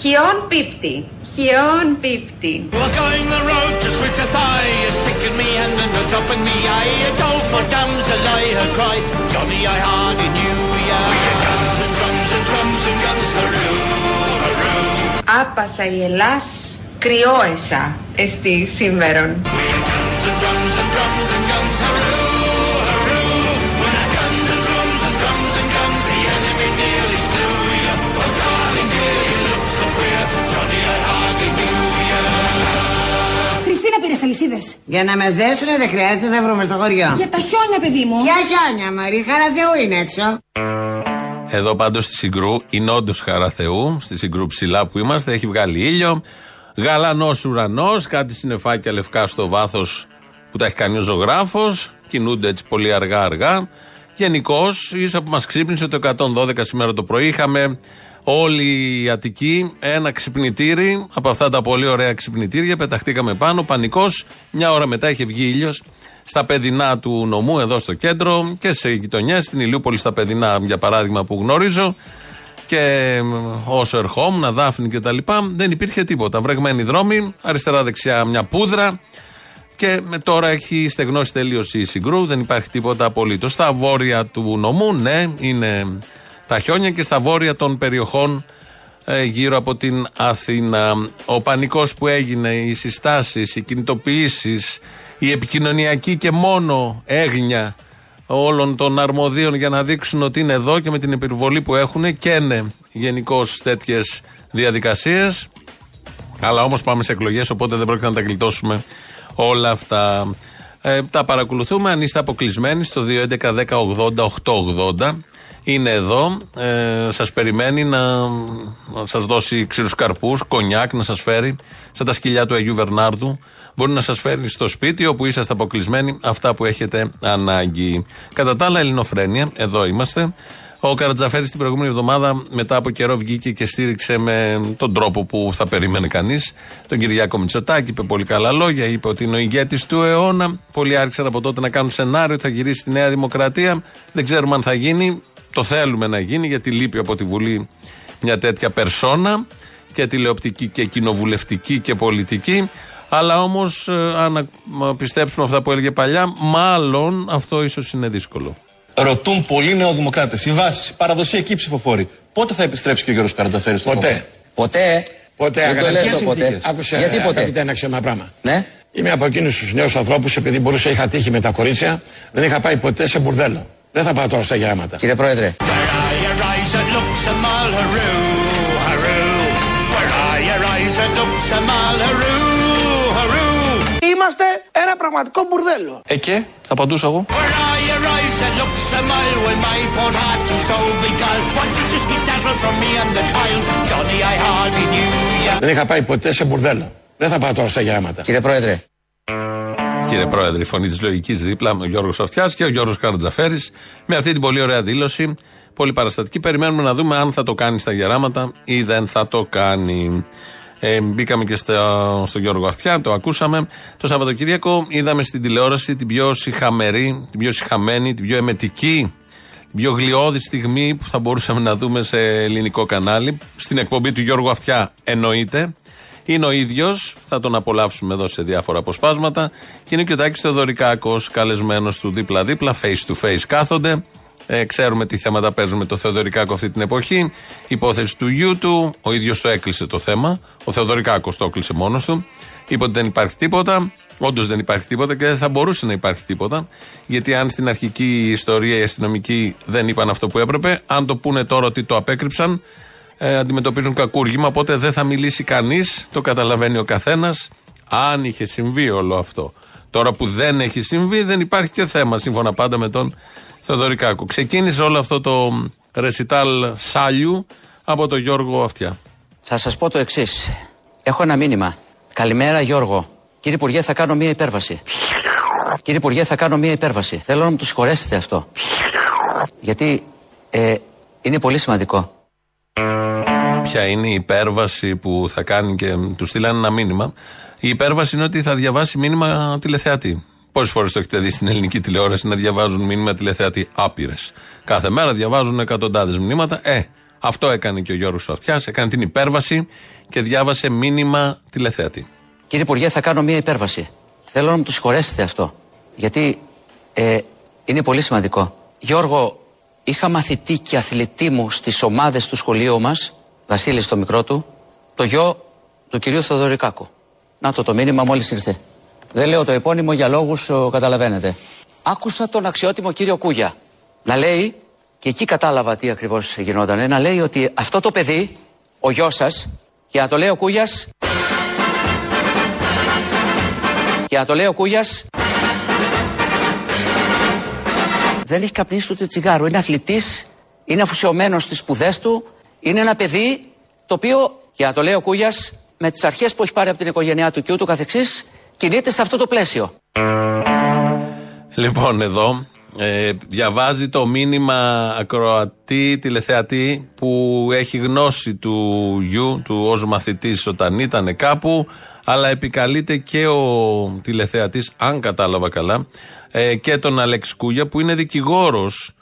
Χιόν πίπτη. Χιόν πίπτη. We're going the road to sweet αλυσίδες. Για να μας δέσουνε δεν χρειάζεται να βρούμε στο χωριό. Για τα χιόνια, παιδί μου. Ποια χιόνια, Μαρή, χαρά Θεού είναι έξω. Εδώ πάντως στη Συγκρού είναι όντως χαρά Θεού. Στη Συγκρού ψηλά που είμαστε, έχει βγάλει ήλιο. Γαλανός ουρανός, κάτι συννεφάκια λευκά στο βάθος που τα έχει κάνει ο ζωγράφος. Κινούνται έτσι πολύ αργά-αργά. Γενικώς, ίσα που μας ξύπνησε το 112 σήμερα το πρωί, είχαμε όλη η Αττική ένα ξυπνητήρι από αυτά τα πολύ ωραία ξυπνητήρια. Πεταχτήκαμε πάνω, πανικός. Μια ώρα μετά είχε βγει ήλιος στα παιδινά του νομού, εδώ στο κέντρο και σε γειτονιές, στην Ηλιούπολη στα παιδινά, για παράδειγμα, που γνωρίζω. Και όσο ερχόμουν, Δάφνη και τα λοιπά, δεν υπήρχε τίποτα. Βρεγμένοι δρόμοι, αριστερά-δεξιά μια πούδρα. Και με τώρα έχει στεγνώσει τελείως η συγκρού, δεν υπάρχει τίποτα απολύτως. Στα βόρεια του νομού, ναι, είναι τα χιόνια και στα βόρεια των περιοχών ε, γύρω από την Αθήνα. Ο πανικός που έγινε, οι συστάσεις, οι κινητοποιήσεις, η επικοινωνιακή και μόνο έγνοια όλων των αρμοδίων για να δείξουν ότι είναι εδώ και με την επιβολή που έχουν και είναι γενικώς τέτοιες διαδικασίες. Αλλά όμως πάμε σε εκλογές, οπότε δεν πρόκειται να τα γλιτώσουμε όλα αυτά. Ε, τα παρακολουθούμε. Αν είστε αποκλεισμένοι στο 2.11.10.80.880 είναι εδώ. Ε, σας περιμένει να, να σας δώσει ξηρού καρπούς, κονιάκ να σας φέρει, σαν τα σκυλιά του Αγίου Βερνάρδου. Μπορεί να σας φέρει στο σπίτι όπου είσαστε αποκλεισμένοι αυτά που έχετε ανάγκη. Κατά τα άλλα, Ελληνοφρένια, εδώ είμαστε. Ο Καρατζαφέρη την προηγούμενη εβδομάδα, μετά από καιρό, βγήκε και στήριξε με τον τρόπο που θα περίμενε κανείς τον Κυριάκο Μητσοτάκη. Είπε πολύ καλά λόγια. Είπε ότι είναι ο ηγέτης του αιώνα. Πολλοί άρχισαν από τότε να κάνουν σενάριο ότι θα γυρίσει στη Νέα Δημοκρατία. Δεν ξέρουμε αν θα γίνει. Το θέλουμε να γίνει γιατί λείπει από τη Βουλή μια τέτοια περσόνα και τηλεοπτική και κοινοβουλευτική και πολιτική. Αλλά όμως, αν πιστέψουμε αυτά που έλεγε παλιά, μάλλον αυτό ίσως είναι δύσκολο. Ρωτούν πολλοί νεοδημοκράτες, οι βάσει, οι παραδοσιακοί ψηφοφόροι, πότε θα επιστρέψει και ο Γιώργος Καρατζαφέρη στο Ποτέ. φόβο. Ποτέ. Ποτέ, Δεν το αγαπητέ λες συνθήκες. το ποτέ. Άκουσε, Γιατί ποτέ; αγαπητέ, ένα ξένα πράγμα. Ναι. Είμαι από εκείνους τους νέους ανθρώπους, επειδή μπορούσα, είχα τύχει με τα κορίτσια, δεν είχα πάει ποτέ σε μπουρδέλο. Δεν θα πάω τώρα σε γράμματα. Κύριε Πρόεδρε. Είμαστε ένα πραγματικό μπουρδέλο. Εκεί; θα απαντούσα εγώ. Δεν είχα πάει ποτέ σε μπουρδέλο. Δεν θα πάω τώρα στα γράμματα. Κύριε Πρόεδρε. Κύριε Πρόεδρε, η φωνή της λογικής δίπλα, ο Γιώργος Αυτιά και ο Γιώργος Καρατζαφέρης, με αυτή την πολύ ωραία δήλωση. Πολύ παραστατική. Περιμένουμε να δούμε αν θα το κάνει στα γεράματα ή δεν θα το κάνει. Ε, μπήκαμε και στο, στο Γιώργο Αυτιά, το ακούσαμε. Το Σαββατοκύριακο είδαμε στην τηλεόραση την πιο συχαμερή, την πιο συχαμένη, την πιο εμετική, την πιο γλιώδη στιγμή που θα μπορούσαμε να δούμε σε ελληνικό κανάλι. Στην εκπομπή του Γιώργου Αυτιά εννοείται. Είναι ο ίδιος, θα τον απολαύσουμε εδώ σε διάφορα αποσπάσματα. Και είναι και ο Τάκης Θεοδωρικάκος, καλεσμένος του δίπλα-δίπλα, face to face κάθονται. Ε, ξέρουμε τι θέματα παίζουν με το Θεοδωρικάκο αυτή την εποχή. Υπόθεση του γιού του, ο ίδιος το έκλεισε το θέμα. Ο Θεοδωρικάκος το έκλεισε μόνος του. Είπε ότι δεν υπάρχει τίποτα. Όντως δεν υπάρχει τίποτα και δεν θα μπορούσε να υπάρχει τίποτα. Γιατί αν στην αρχική ιστορία οι αστυνομικοί δεν είπαν αυτό που έπρεπε, αν το πούνε τώρα ότι το απέκρυψαν, ε, αντιμετωπίζουν κακούργημα. Οπότε δεν θα μιλήσει κανείς, το καταλαβαίνει ο καθένας, αν είχε συμβεί όλο αυτό. Τώρα που δεν έχει συμβεί, δεν υπάρχει και θέμα, σύμφωνα πάντα με τον Θεοδωρικάκο. Ξεκίνησε όλο αυτό το ρεσιτάλ σάλιου από τον Γιώργο Αυτιά. θα σας πω το εξής. Έχω ένα μήνυμα. Καλημέρα Γιώργο. Κύριε Υπουργέ, θα κάνω μία υπέρβαση. Κύριε Υπουργέ, θα κάνω μία υπέρβαση. Θέλω να μου το συγχωρέσετε αυτό. Γιατί ε, είναι πολύ σημαντικό. Ποια είναι η υπέρβαση που θα κάνει και του στείλανε ένα μήνυμα. Η υπέρβαση είναι ότι θα διαβάσει μήνυμα τηλεθεατή. Πόσες φορές το έχετε δει στην ελληνική τηλεόραση να διαβάζουν μήνυμα τηλεθεατή άπειρες; Κάθε μέρα διαβάζουν εκατοντάδες μηνύματα. Ε, Αυτό έκανε και ο Γιώργος Αυτιάς, έκανε την υπέρβαση και διάβασε μήνυμα τηλεθέατη. Κύριε Υπουργέ, θα κάνω μία υπέρβαση. Θέλω να μου το συγχωρέσετε αυτό. Γιατί ε, είναι πολύ σημαντικό. Γιώργο, είχα μαθητή και αθλητή μου στις ομάδες του σχολείου μας, Βασίλη το μικρό του, το γιο του κυρίου Θοδωρικάκου. Να το το μήνυμα μόλις ήρθε. Δεν λέω το επώνυμο για λόγους καταλαβαίνετε. Άκουσα τον αξιότιμο κύριο Κούγια να λέει, και εκεί κατάλαβα τι ακριβώς γινόταν, να λέει ότι αυτό το παιδί, ο γιος σας, και να το λέει ο Κούγιας. Και να το λέει ο Κούγιας. Δεν έχει καπνίσει ούτε τσιγάρο. Είναι αθλητής, είναι αφουσιωμένος στις σπουδές του. Είναι ένα παιδί το οποίο, για να το λέει ο Κούγιας, με τις αρχές που έχει πάρει από την οικογένειά του και ούτω καθεξής, κινείται σε αυτό το πλαίσιο. Λοιπόν, εδώ ε, διαβάζει το μήνυμα ακροατή, τηλεθεατή που έχει γνώση του γιου, του ως μαθητής όταν ήταν κάπου, αλλά επικαλείται και ο τηλεθεατής, αν κατάλαβα καλά, ε, και τον Αλέξη Κούγια που είναι δικηγόρος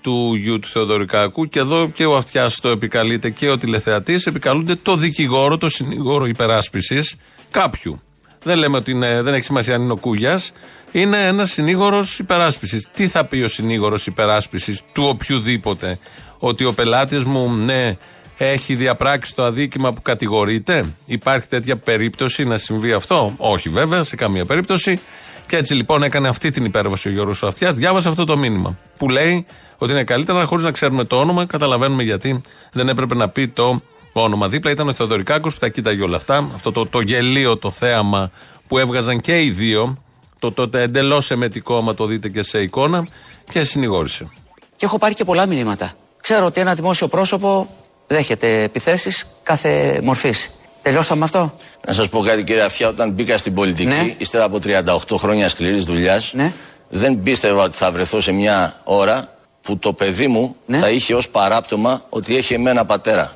του γιου του Θεοδωρικάκου και εδώ και ο Αυτιάς το επικαλείται και ο τηλεθεατής επικαλούνται το δικηγόρο, το συνηγόρο υπεράσπισης κάποιου. Δεν λέμε ότι είναι, δεν έχει σημασία αν είναι ο Κούγιας. Είναι ένας συνήγορος υπεράσπισης. Τι θα πει ο συνήγορος υπεράσπισης του οποιοδήποτε, Ότι ο πελάτης μου, ναι, έχει διαπράξει το αδίκημα που κατηγορείται; Υπάρχει τέτοια περίπτωση να συμβεί αυτό; Όχι βέβαια, σε καμία περίπτωση. Και έτσι λοιπόν έκανε αυτή την υπέρβαση ο Γιώργος Αυτιά. Διάβασε αυτό το μήνυμα που λέει ότι είναι καλύτερα χωρίς να ξέρουμε το όνομα. Καταλαβαίνουμε γιατί δεν έπρεπε να πει το όνομα. Δίπλα ήταν ο Θεοδωρικάκος που τα κοίταγε όλα αυτά. Αυτό το, το γελίο το θέαμα που έβγαζαν και οι δύο. Το τότε εντελώς εμετικό, άμα το δείτε και σε εικόνα. Και συνηγόρησε. Και έχω πάρει και πολλά μηνύματα. Ξέρω ότι ένα δημόσιο πρόσωπο δέχεται επιθέσεις κάθε μορφής. Τελειώσαμε αυτό; Να σας πω κάτι, κύριε Αυτιά, όταν μπήκα στην πολιτική, Ναι. ύστερα από 38 χρόνια σκληρής δουλειάς, Ναι. δεν πίστευα ότι θα βρεθώ σε μια ώρα που το παιδί μου Ναι. θα είχε ως παράπτωμα ότι έχει εμένα πατέρα.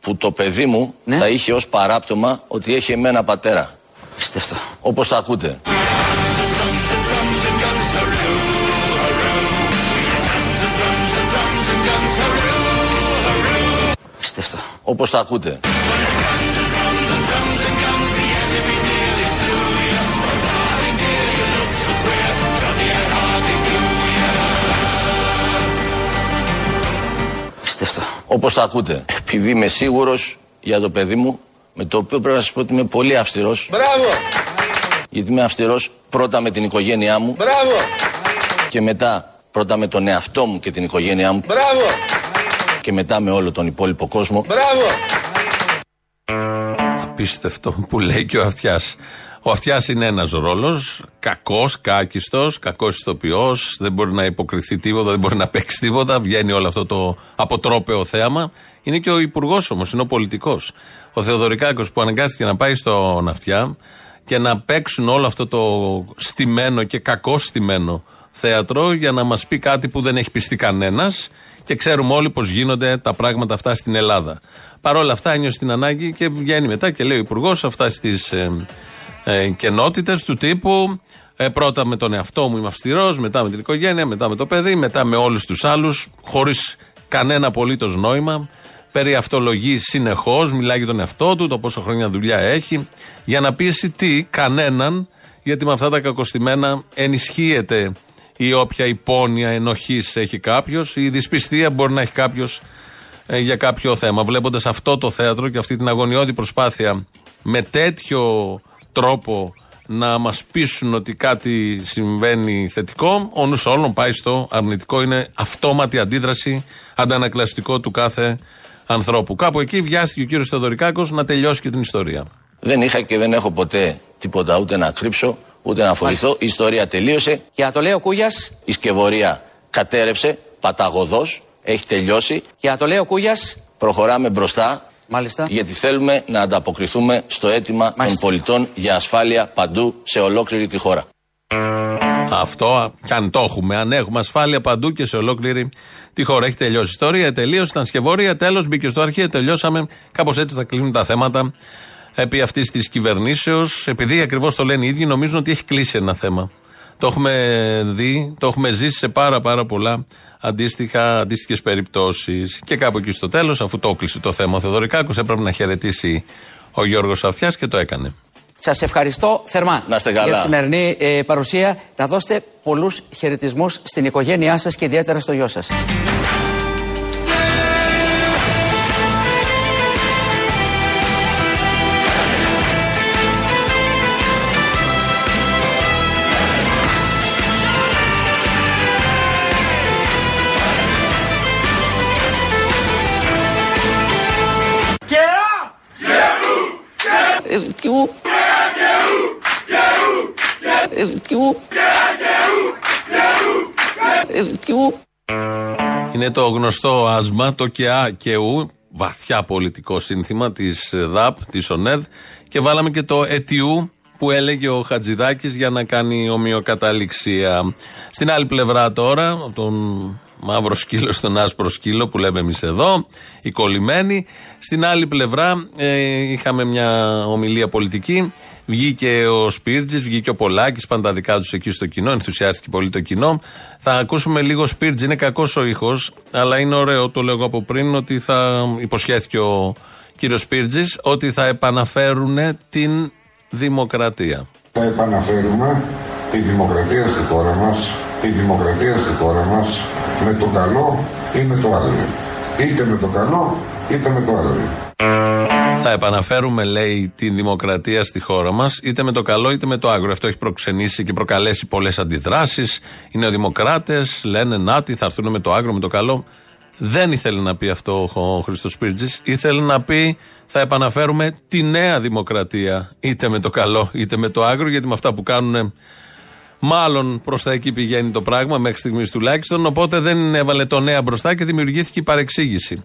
Που το παιδί μου Ναι. θα είχε ως παράπτωμα ότι έχει εμένα πατέρα. Πιστευτό. Όπως τα ακούτε. Πιστευτό. Όπως τα ακούτε. Όπως τα ακούτε. Επειδή είμαι σίγουρος για το παιδί μου, με το οποίο πρέπει να σας πω ότι είμαι πολύ αυστηρός. Μπράβο! Γιατί είμαι αυστηρός πρώτα με την οικογένειά μου Μπράβο! και μετά πρώτα με τον εαυτό μου και την οικογένειά μου Μπράβο! και μετά με όλο τον υπόλοιπο κόσμο. Μπράβο! Απίστευτο που λέει και ο Αυτιάς. Ο Αυτιάς είναι ένας ρόλος, κακός, κάκιστος, κακός ηθοποιός, δεν μπορεί να υποκριθεί τίποτα, δεν μπορεί να παίξει τίποτα. Βγαίνει όλο αυτό το αποτρόπαιο θέαμα. Είναι και ο υπουργός όμως, είναι ο πολιτικός. Ο Θεοδωρικάκος που αναγκάστηκε να πάει στον Αυτιά και να παίξουν όλο αυτό το στημένο και κακό στημένο θέατρο για να μας πει κάτι που δεν έχει πιστεί κανένας και ξέρουμε όλοι πώ γίνονται τα πράγματα αυτά στην Ελλάδα. Παρ' όλα αυτά ένιωσε την ανάγκη και βγαίνει μετά και λέει ο Υπουργός αυτά στις ε, ε, κενότητες του τύπου. Ε, πρώτα με τον εαυτό μου είμαι αυστηρός, μετά με την οικογένεια, μετά με το παιδί, μετά με όλους τους άλλους, χωρίς κανένα απολύτως νόημα. Περιαυτολογεί συνεχώς, μιλάει για τον εαυτό του, το πόσα χρόνια δουλειά έχει, για να πείσει τι, κανέναν, γιατί με αυτά τα κακοστημένα ενισχύεται η όποια υπόνοια ενοχής έχει κάποιος, η δυσπιστία μπορεί να έχει κάποιος ε, για κάποιο θέμα. Βλέποντας αυτό το θέατρο και αυτή την αγωνιώδη προσπάθεια με τέτοιο τρόπο να μας πείσουν ότι κάτι συμβαίνει θετικό, ο νους όλων πάει στο αρνητικό. Είναι αυτόματη αντίδραση, αντανακλαστικό του κάθε ανθρώπου. Κάπου εκεί βιάστηκε ο κύριος Θεοδωρικάκος να τελειώσει και την ιστορία. Δεν είχα και δεν έχω ποτέ τίποτα ούτε να κρύψω, ούτε να φοβηθώ. Η ιστορία τελείωσε. Και να το λέει ο Κούγιας. Η σκευωρία κατέρευσε, παταγωδός, έχει τελειώσει. Και να το λέει ο Κούγιας. Προχωράμε μπροστά. Μάλιστα. Γιατί θέλουμε να ανταποκριθούμε στο αίτημα Μάλιστα. των πολιτών για ασφάλεια παντού σε ολόκληρη τη χώρα. Αυτό, κι αν το έχουμε, αν έχουμε ασφάλεια παντού και σε ολόκληρη τη χώρα. Έχει τελειώσει η ιστορία, τελείωσε, ήταν σκευωρία, τέλος, μπήκε στο αρχείο, τελειώσαμε. Κάπως έτσι θα κλείνουν τα θέματα επί αυτής της κυβερνήσεως. Επειδή ακριβώς το λένε οι ίδιοι, νομίζουν ότι έχει κλείσει ένα θέμα. Το έχουμε δει, το έχουμε ζήσει σε πάρα πάρα πολλά αντίστοιχα, αντίστοιχες περιπτώσεις. Και κάπου εκεί στο τέλος, αφού το έκλεισε το θέμα ο Θεοδωρικάκος, έπρεπε να χαιρετήσει ο Γιώργος Αυτιάς και το έκανε. Σας ευχαριστώ θερμά Να είστε καλά. για τη σημερινή ε, παρουσία. Να δώσετε πολλούς χαιρετισμούς στην οικογένειά σας και ιδιαίτερα στο γιο σας. Είναι το γνωστό άσμα, το ΚΕΑ και ου, βαθιά πολιτικό σύνθημα της ΔΑΠ, της ΟΝΕΔ, και βάλαμε και το ΕΤΙΟΥ που έλεγε ο Χατζηδάκης για να κάνει ομοιοκαταληξία. Στην άλλη πλευρά τώρα, από τον μαύρο σκύλο στον άσπρο σκύλο που λέμε εμείς εδώ, οι κολλημένοι. Στην άλλη πλευρά ε, είχαμε μια ομιλία πολιτική. Βγήκε ο Σπίρτζης, βγήκε ο Πολάκης, πάντα δικά τους εκεί στο κοινό, ενθουσιάστηκε πολύ το κοινό. Θα ακούσουμε λίγο Σπίρτζη, είναι κακός ο ήχος, αλλά είναι ωραίο, το λέω από πριν, ότι θα υποσχέθηκε ο κύριος Σπίρτζης ότι θα επαναφέρουν την δημοκρατία. Θα επαναφέρουμε τη δημοκρατία στη χώρα μας, τη δημοκρατία στη χώρα μας, με το καλό ή με το άγριο. Είτε με το καλό, είτε με το άγριο. Θα επαναφέρουμε, λέει, την δημοκρατία στη χώρα μας, είτε με το καλό είτε με το άγριο. Αυτό έχει προξενήσει και προκαλέσει πολλές αντιδράσεις. Οι νεοδημοκράτες λένε, να τι, θα έρθουν με το άγριο, με το καλό. Δεν ήθελε να πει αυτό ο Χρήστος Πίρτζη. Ήθελε να πει, θα επαναφέρουμε τη νέα δημοκρατία, είτε με το καλό είτε με το άγριο, γιατί με αυτά που κάνουν Μάλλον προς τα εκεί πηγαίνει το πράγμα, μέχρι στιγμής τουλάχιστον. Οπότε δεν έβαλε το νέα μπροστά και δημιουργήθηκε η παρεξήγηση.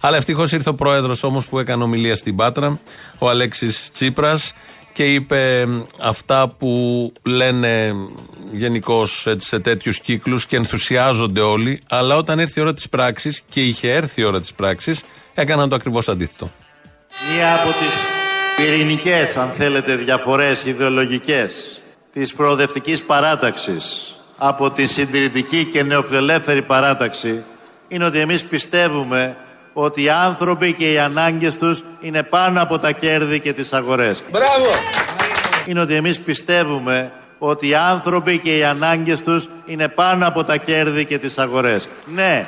Αλλά ευτυχώς ήρθε ο πρόεδρος όμως που έκανε ομιλία στην Πάτρα, ο Αλέξης Τσίπρας, και είπε αυτά που λένε γενικώς σε τέτοιους κύκλους και ενθουσιάζονται όλοι. Αλλά όταν ήρθε η ώρα της πράξης, και είχε έρθει η ώρα της πράξης, έκαναν το ακριβώς αντίθετο. Μία από τις πυρηνικές, αν θέλετε, διαφορές ιδεολογικές της προοδευτικής παράταξης από τη συντηρητική και νεοφιλελεύθερη παράταξη είναι ότι εμείς πιστεύουμε ότι οι άνθρωποι και οι ανάγκες τους είναι πάνω από τα κέρδη και τις αγορές. Μπράβο! Είναι ότι εμείς πιστεύουμε ότι οι άνθρωποι και οι ανάγκες τους είναι πάνω από τα κέρδη και τις αγορές. Ναι,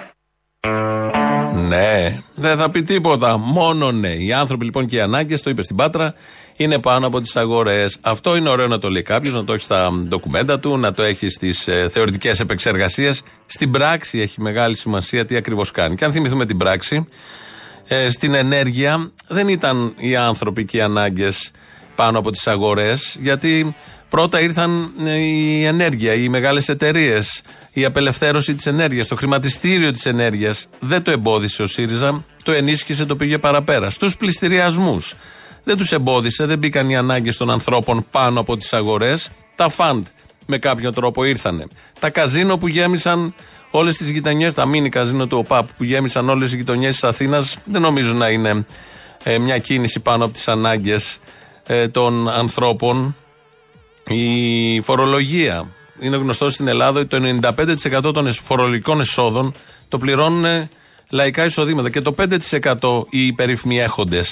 Ναι, δεν θα πει τίποτα. Μόνο ναι. Οι άνθρωποι λοιπόν και οι ανάγκες, το είπε στην Πάτρα, είναι πάνω από τις αγορές. Αυτό είναι ωραίο να το λέει κάποιος, να το έχει στα ντοκουμέντα του, να το έχει στις ε, θεωρητικές επεξεργασίες. Στην πράξη έχει μεγάλη σημασία τι ακριβώς κάνει. Και αν θυμηθούμε την πράξη, ε, στην ενέργεια δεν ήταν οι άνθρωποι και οι ανάγκες πάνω από τις αγορές, γιατί πρώτα ήρθαν ε, η ενέργεια, οι μεγάλες εταιρείες, η απελευθέρωση της ενέργειας, το χρηματιστήριο της ενέργειας. Δεν το εμπόδισε ο ΣΥΡΙΖΑ, το ενίσχυσε, το πήγε παραπέρα. Στους πληστηριασμούς. Δεν τους εμπόδισε, δεν μπήκαν οι ανάγκες των ανθρώπων πάνω από τις αγορές. Τα φαντ με κάποιο τρόπο ήρθανε. Τα καζίνο που γέμισαν όλες τις γειτονιές, τα μίνι καζίνο του ΟΠΑΠ που γέμισαν όλες οι γειτονιές της Αθήνας, δεν νομίζω να είναι ε, μια κίνηση πάνω από τις ανάγκες ε, των ανθρώπων. Η φορολογία. Είναι γνωστό στην Ελλάδα ότι το 95% των φορολογικών εσόδων το πληρώνουν ε, λαϊκά εισοδήματα και το 5% οι περίφημοι έχοντε.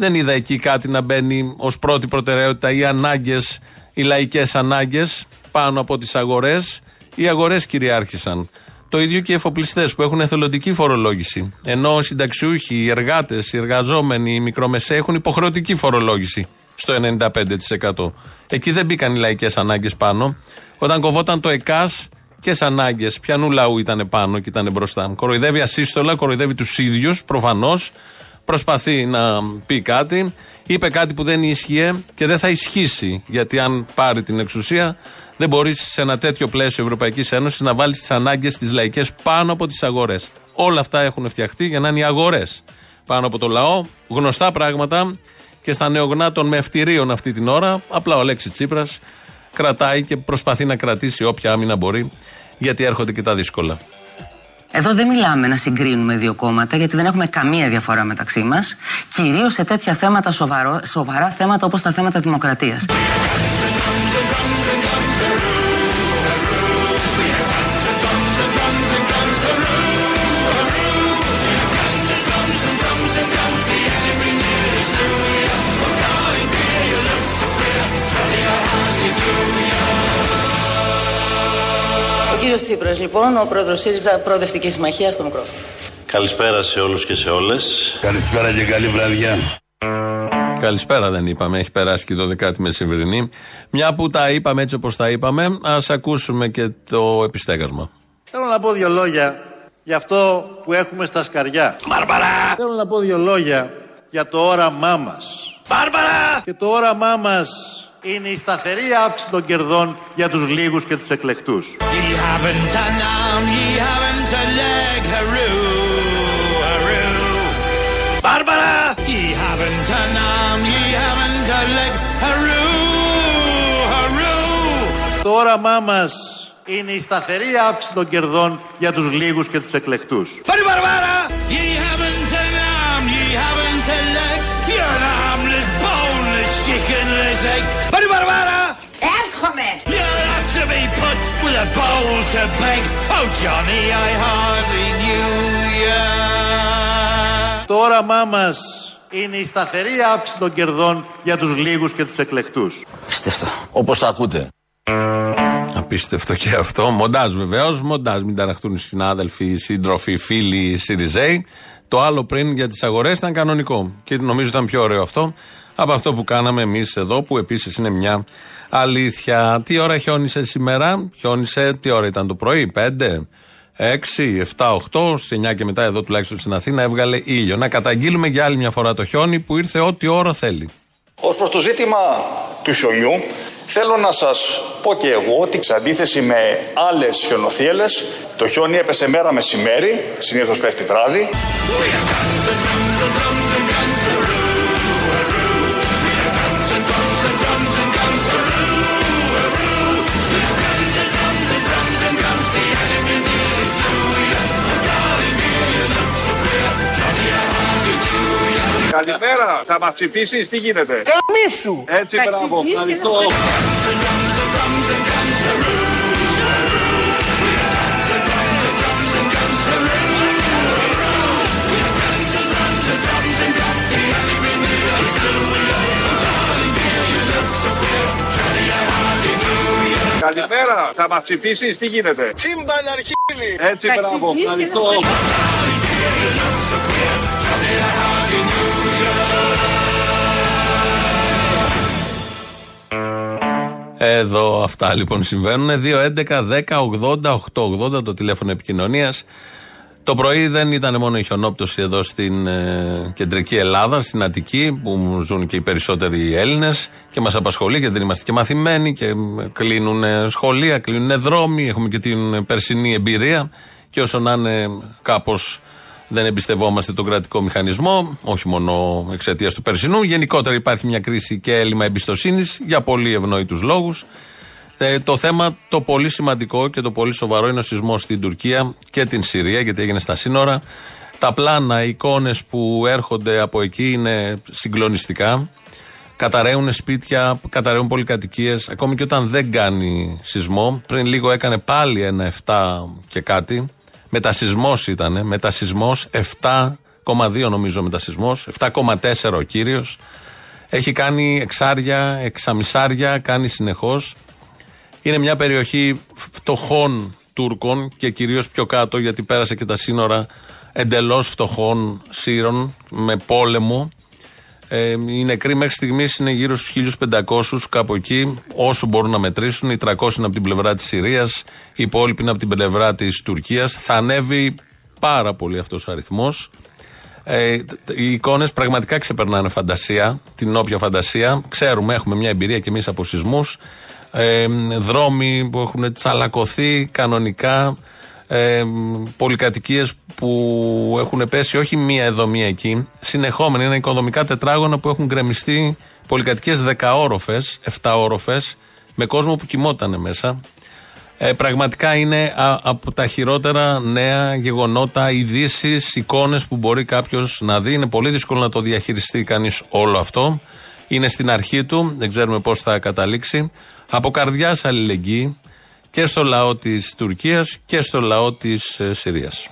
Δεν είδα εκεί κάτι να μπαίνει ως πρώτη προτεραιότητα οι ανάγκες, οι λαϊκές ανάγκες πάνω από τις αγορές. Οι αγορές κυριάρχησαν. Το ίδιο και οι εφοπλιστές που έχουν εθελοντική φορολόγηση. Ενώ οι συνταξιούχοι, οι εργάτες, οι εργαζόμενοι, οι μικρομεσαίοι έχουν υποχρεωτική φορολόγηση στο 95%. Εκεί δεν μπήκαν οι λαϊκές ανάγκες πάνω. Όταν κοβόταν το ΕΚΑΣ και σε ανάγκες, πιανού λαού ήταν πάνω και ήταν μπροστά. Κοροϊδεύει ασύστολα, κοροϊδεύει τους ίδιους, προφανώς. Προσπαθεί να πει κάτι. Είπε κάτι που δεν ίσχυε και δεν θα ισχύσει. Γιατί αν πάρει την εξουσία, δεν μπορείς σε ένα τέτοιο πλαίσιο Ευρωπαϊκής Ένωσης να βάλεις τις ανάγκες της λαϊκές πάνω από τις αγορές. Όλα αυτά έχουν φτιαχτεί για να είναι οι αγορές πάνω από το λαό. Γνωστά πράγματα και στα νεογνά των μευτηρίων αυτή την ώρα. Απλά ο Αλέξης Τσίπρας κρατάει και προσπαθεί να κρατήσει όποια άμυνα μπορεί, γιατί έρχονται και τα δύσκολα. Εδώ δεν μιλάμε να συγκρίνουμε δύο κόμματα, γιατί δεν έχουμε καμία διαφορά μεταξύ μας, κυρίως σε τέτοια θέματα, σοβαρό, σοβαρά θέματα όπως τα θέματα δημοκρατίας. Κύριος Τσίπρας, λοιπόν, ο πρόεδρος ΣΥΡΙΖΑ Προοδευτικής Συμμαχίας στο μικρόφωνο. Καλησπέρα σε όλους και σε όλες. Καλησπέρα και καλή βραδιά. Καλησπέρα δεν είπαμε, έχει περάσει και το δεκάτη μεσημβρινή. Μια που τα είπαμε έτσι όπως τα είπαμε, ας ακούσουμε και το επιστέγασμα. Θέλω να πω δύο λόγια για αυτό που έχουμε στα σκαριά. Μπάρμπαρα! Θέλω να πω δύο λόγια για το όραμά μας. Μπάρμπαρα! Και το όραμά μας είναι η σταθερή αύξηση των κερδών για τους λίγους και τους εκλεκτούς. Ye haven't an arm, ye haven't a leg, haroo, haroo. Barbara! Ye haven't an arm, ye haven't a leg, haroo, haroo. Το όραμά μας είναι η σταθερή αύξηση των κερδών για τους λίγους και τους εκλεκτούς. Buddy Barbara! Chickenless egg. Buddy Barbara! Έρχομαι! You'll have to be put with a bowl to beg. Oh, Johnny, I hardly knew ya. Το όραμά μας είναι η σταθερή αύξηση των κερδών για τους λίγους και τους εκλεκτούς. Πιστευτό. Όπως το ακούτε. Απίστευτο και αυτό. Μοντάζ βεβαίως. Μοντάζ. Μην ταραχτούν οι συνάδελφοι, οι σύντροφοι, οι φίλοι, οι Σιριζέοι. Το άλλο πριν για τις αγορές ήταν κανονικό. Και νομίζω ήταν πιο ωραίο αυτό από αυτό που κάναμε εμείς εδώ, που επίσης είναι μια αλήθεια. Τι ώρα χιόνισε σήμερα, χιόνισε, τι ώρα ήταν το πρωί, 5, 6, 7, 8, σε 9 και μετά εδώ τουλάχιστον στην Αθήνα έβγαλε ήλιο. Να καταγγείλουμε για άλλη μια φορά το χιόνι που ήρθε ό,τι ώρα θέλει. Ως προς το ζήτημα του χιονιού, θέλω να σας πω και εγώ ότι σε αντίθεση με άλλες χιονοθύελες, το χιόνι έπεσε μέρα μεσημέρι, συνήθως πέφτει βράδυ. Καλημέρα, θα μας ψηφίσεις, τι γίνεται; Καμίσου! Έτσι, μπράβο, ευχαριστώ. Καλημέρα, θα μας ψηφίσεις, τι γίνεται; Τσίμπαν αρχίλη! Έτσι, μπράβο, ευχαριστώ. Εδώ αυτά λοιπόν συμβαίνουν. 2.11.10.80.880 το τηλέφωνο επικοινωνίας. Το πρωί δεν ήταν μόνο η χιονόπτωση εδώ στην ε, κεντρική Ελλάδα, στην Αττική, που ζουν και οι περισσότεροι Έλληνες και μας απασχολεί γιατί δεν είμαστε και μαθημένοι και κλείνουν σχολεία, κλείνουν δρόμοι. Έχουμε και την περσινή εμπειρία. Και όσο να είναι κάπως δεν εμπιστευόμαστε τον κρατικό μηχανισμό, όχι μόνο εξαιτίας του περσινού. Γενικότερα υπάρχει μια κρίση και έλλειμμα εμπιστοσύνης για πολύ ευνόητους λόγους. Ε, το θέμα το πολύ σημαντικό και το πολύ σοβαρό είναι ο σεισμός στην Τουρκία και την Συρία, γιατί έγινε στα σύνορα. Τα πλάνα, οι εικόνες που έρχονται από εκεί είναι συγκλονιστικά. Καταραίουν σπίτια, καταραίουν πολυκατοικίες, ακόμη και όταν δεν κάνει σεισμό. Πριν λίγο έκανε πάλι ένα 7 και κάτι. Μετασυσμός ήταν, μετασυσμός 7,2 νομίζω μετασυσμός, 7,4 ο κύριος. Έχει κάνει εξάρια, εξαμισάρια, κάνει συνεχώς. Είναι μια περιοχή φτωχών Τούρκων και κυρίως πιο κάτω γιατί πέρασε και τα σύνορα εντελώς φτωχών Σύρων με πόλεμο. Ε, οι νεκροί μέχρι στιγμής είναι γύρω στους 1500, κάπου εκεί, όσο μπορούν να μετρήσουν. Οι 300 είναι από την πλευρά της Συρίας, οι υπόλοιποι είναι από την πλευρά της Τουρκίας. Θα ανέβει πάρα πολύ αυτός ο αριθμός. Ε, οι εικόνες πραγματικά ξεπερνάνε φαντασία, την όποια φαντασία. Ξέρουμε, έχουμε μια εμπειρία κι εμείς από σεισμούς. Ε, δρόμοι που έχουν τσαλακωθεί κανονικά. Ε, πολυκατοικίες που έχουν πέσει όχι μία εδώ, μία εκεί. Συνεχόμενα είναι οικοδομικά τετράγωνα που έχουν γκρεμιστεί πολυκατοικίες δεκαόροφες, εφταόροφες, με κόσμο που κοιμότανε μέσα. Ε, πραγματικά είναι α, από τα χειρότερα νέα γεγονότα, ειδήσεις, εικόνες που μπορεί κάποιος να δει. Είναι πολύ δύσκολο να το διαχειριστεί κανείς όλο αυτό. Είναι στην αρχή του, δεν ξέρουμε πώς θα καταλήξει. Από καρδιάς αλληλεγγύη και στο λαό της Τουρκίας και στο λαό της ε, Συρίας.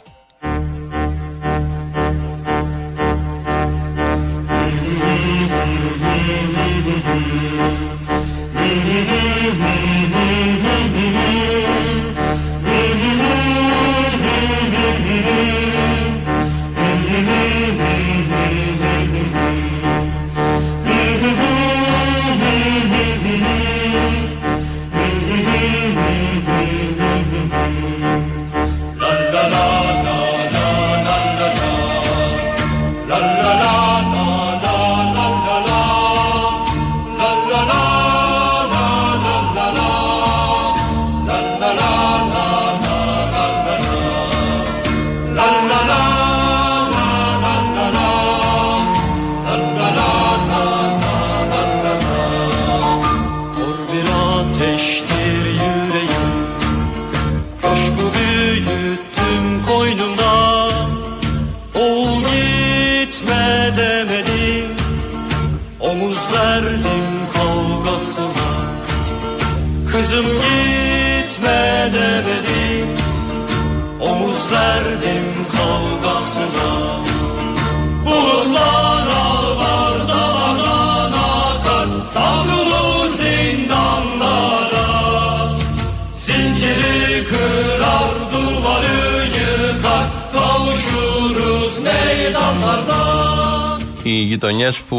Οι γειτονιές που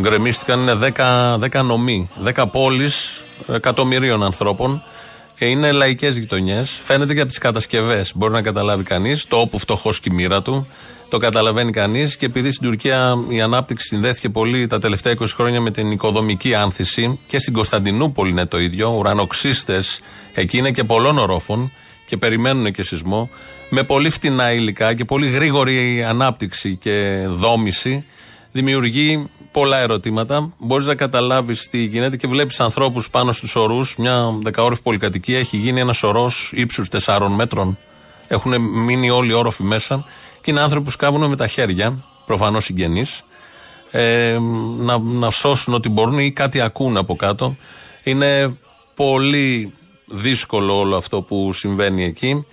γκρεμίστηκαν είναι 10, 10 νομοί, 10 πόλεις εκατομμυρίων ανθρώπων. Ε, Είναι λαϊκές γειτονιές. Φαίνεται και από τις κατασκευές. Μπορεί να καταλάβει κανείς. Το όπου φτωχός και η μοίρα του. Το καταλαβαίνει κανείς. Και επειδή στην Τουρκία η ανάπτυξη συνδέθηκε πολύ τα τελευταία 20 χρόνια με την οικοδομική άνθηση και στην Κωνσταντινούπολη είναι το ίδιο. Ουρανοξύστες εκεί είναι και πολλών ορόφων και περιμένουν και σεισμό. Με πολύ φτηνά υλικά και πολύ γρήγορη ανάπτυξη και δόμηση δημιουργεί πολλά ερωτήματα. Μπορείς να καταλάβεις τι γίνεται και βλέπεις ανθρώπους πάνω στους ορούς. Μια δεκαόροφη πολυκατοικία έχει γίνει ένας ορός ύψους 4 μέτρων. Έχουν μείνει όλοι οι όροφοι μέσα και είναι άνθρωποι που σκάβουν με τα χέρια, προφανώς συγγενείς, ε, να, να σώσουν ό,τι μπορούν ή κάτι ακούν από κάτω. Είναι πολύ δύσκολο όλο αυτό που συμβαίνει εκεί.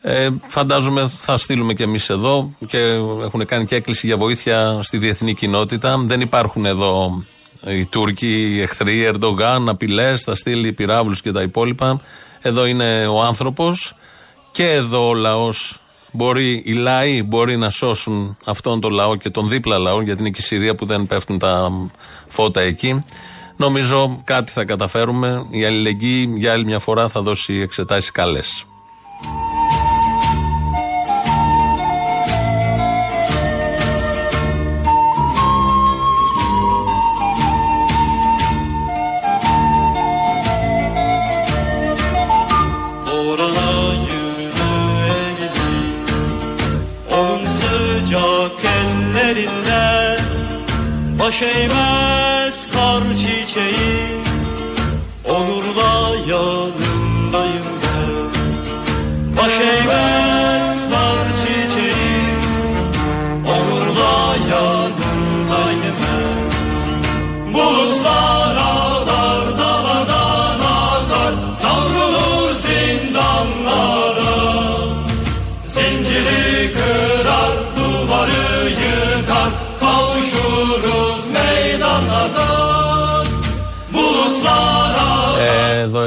Ε, φαντάζομαι θα στείλουμε και εμείς εδώ και έχουν κάνει και έκκληση για βοήθεια στη διεθνή κοινότητα. Δεν υπάρχουν εδώ οι Τούρκοι, οι εχθροί, Ερντογάν, απειλές, θα στείλει πυράβλους και τα υπόλοιπα. Εδώ είναι ο άνθρωπος και εδώ ο λαός μπορεί, οι λαοί μπορεί να σώσουν αυτόν τον λαό και τον δίπλα λαό, γιατί είναι και η Συρία που δεν πέφτουν τα φώτα εκεί. Νομίζω κάτι θα καταφέρουμε. Η αλληλεγγύη για άλλη μια φορά θα δώσει εξετάσεις καλές. Orana yürüdü Elif'i Onun sıcak ellerinde Baş eğmez çiçeği Onurla yanındayım ben. Baş eğmez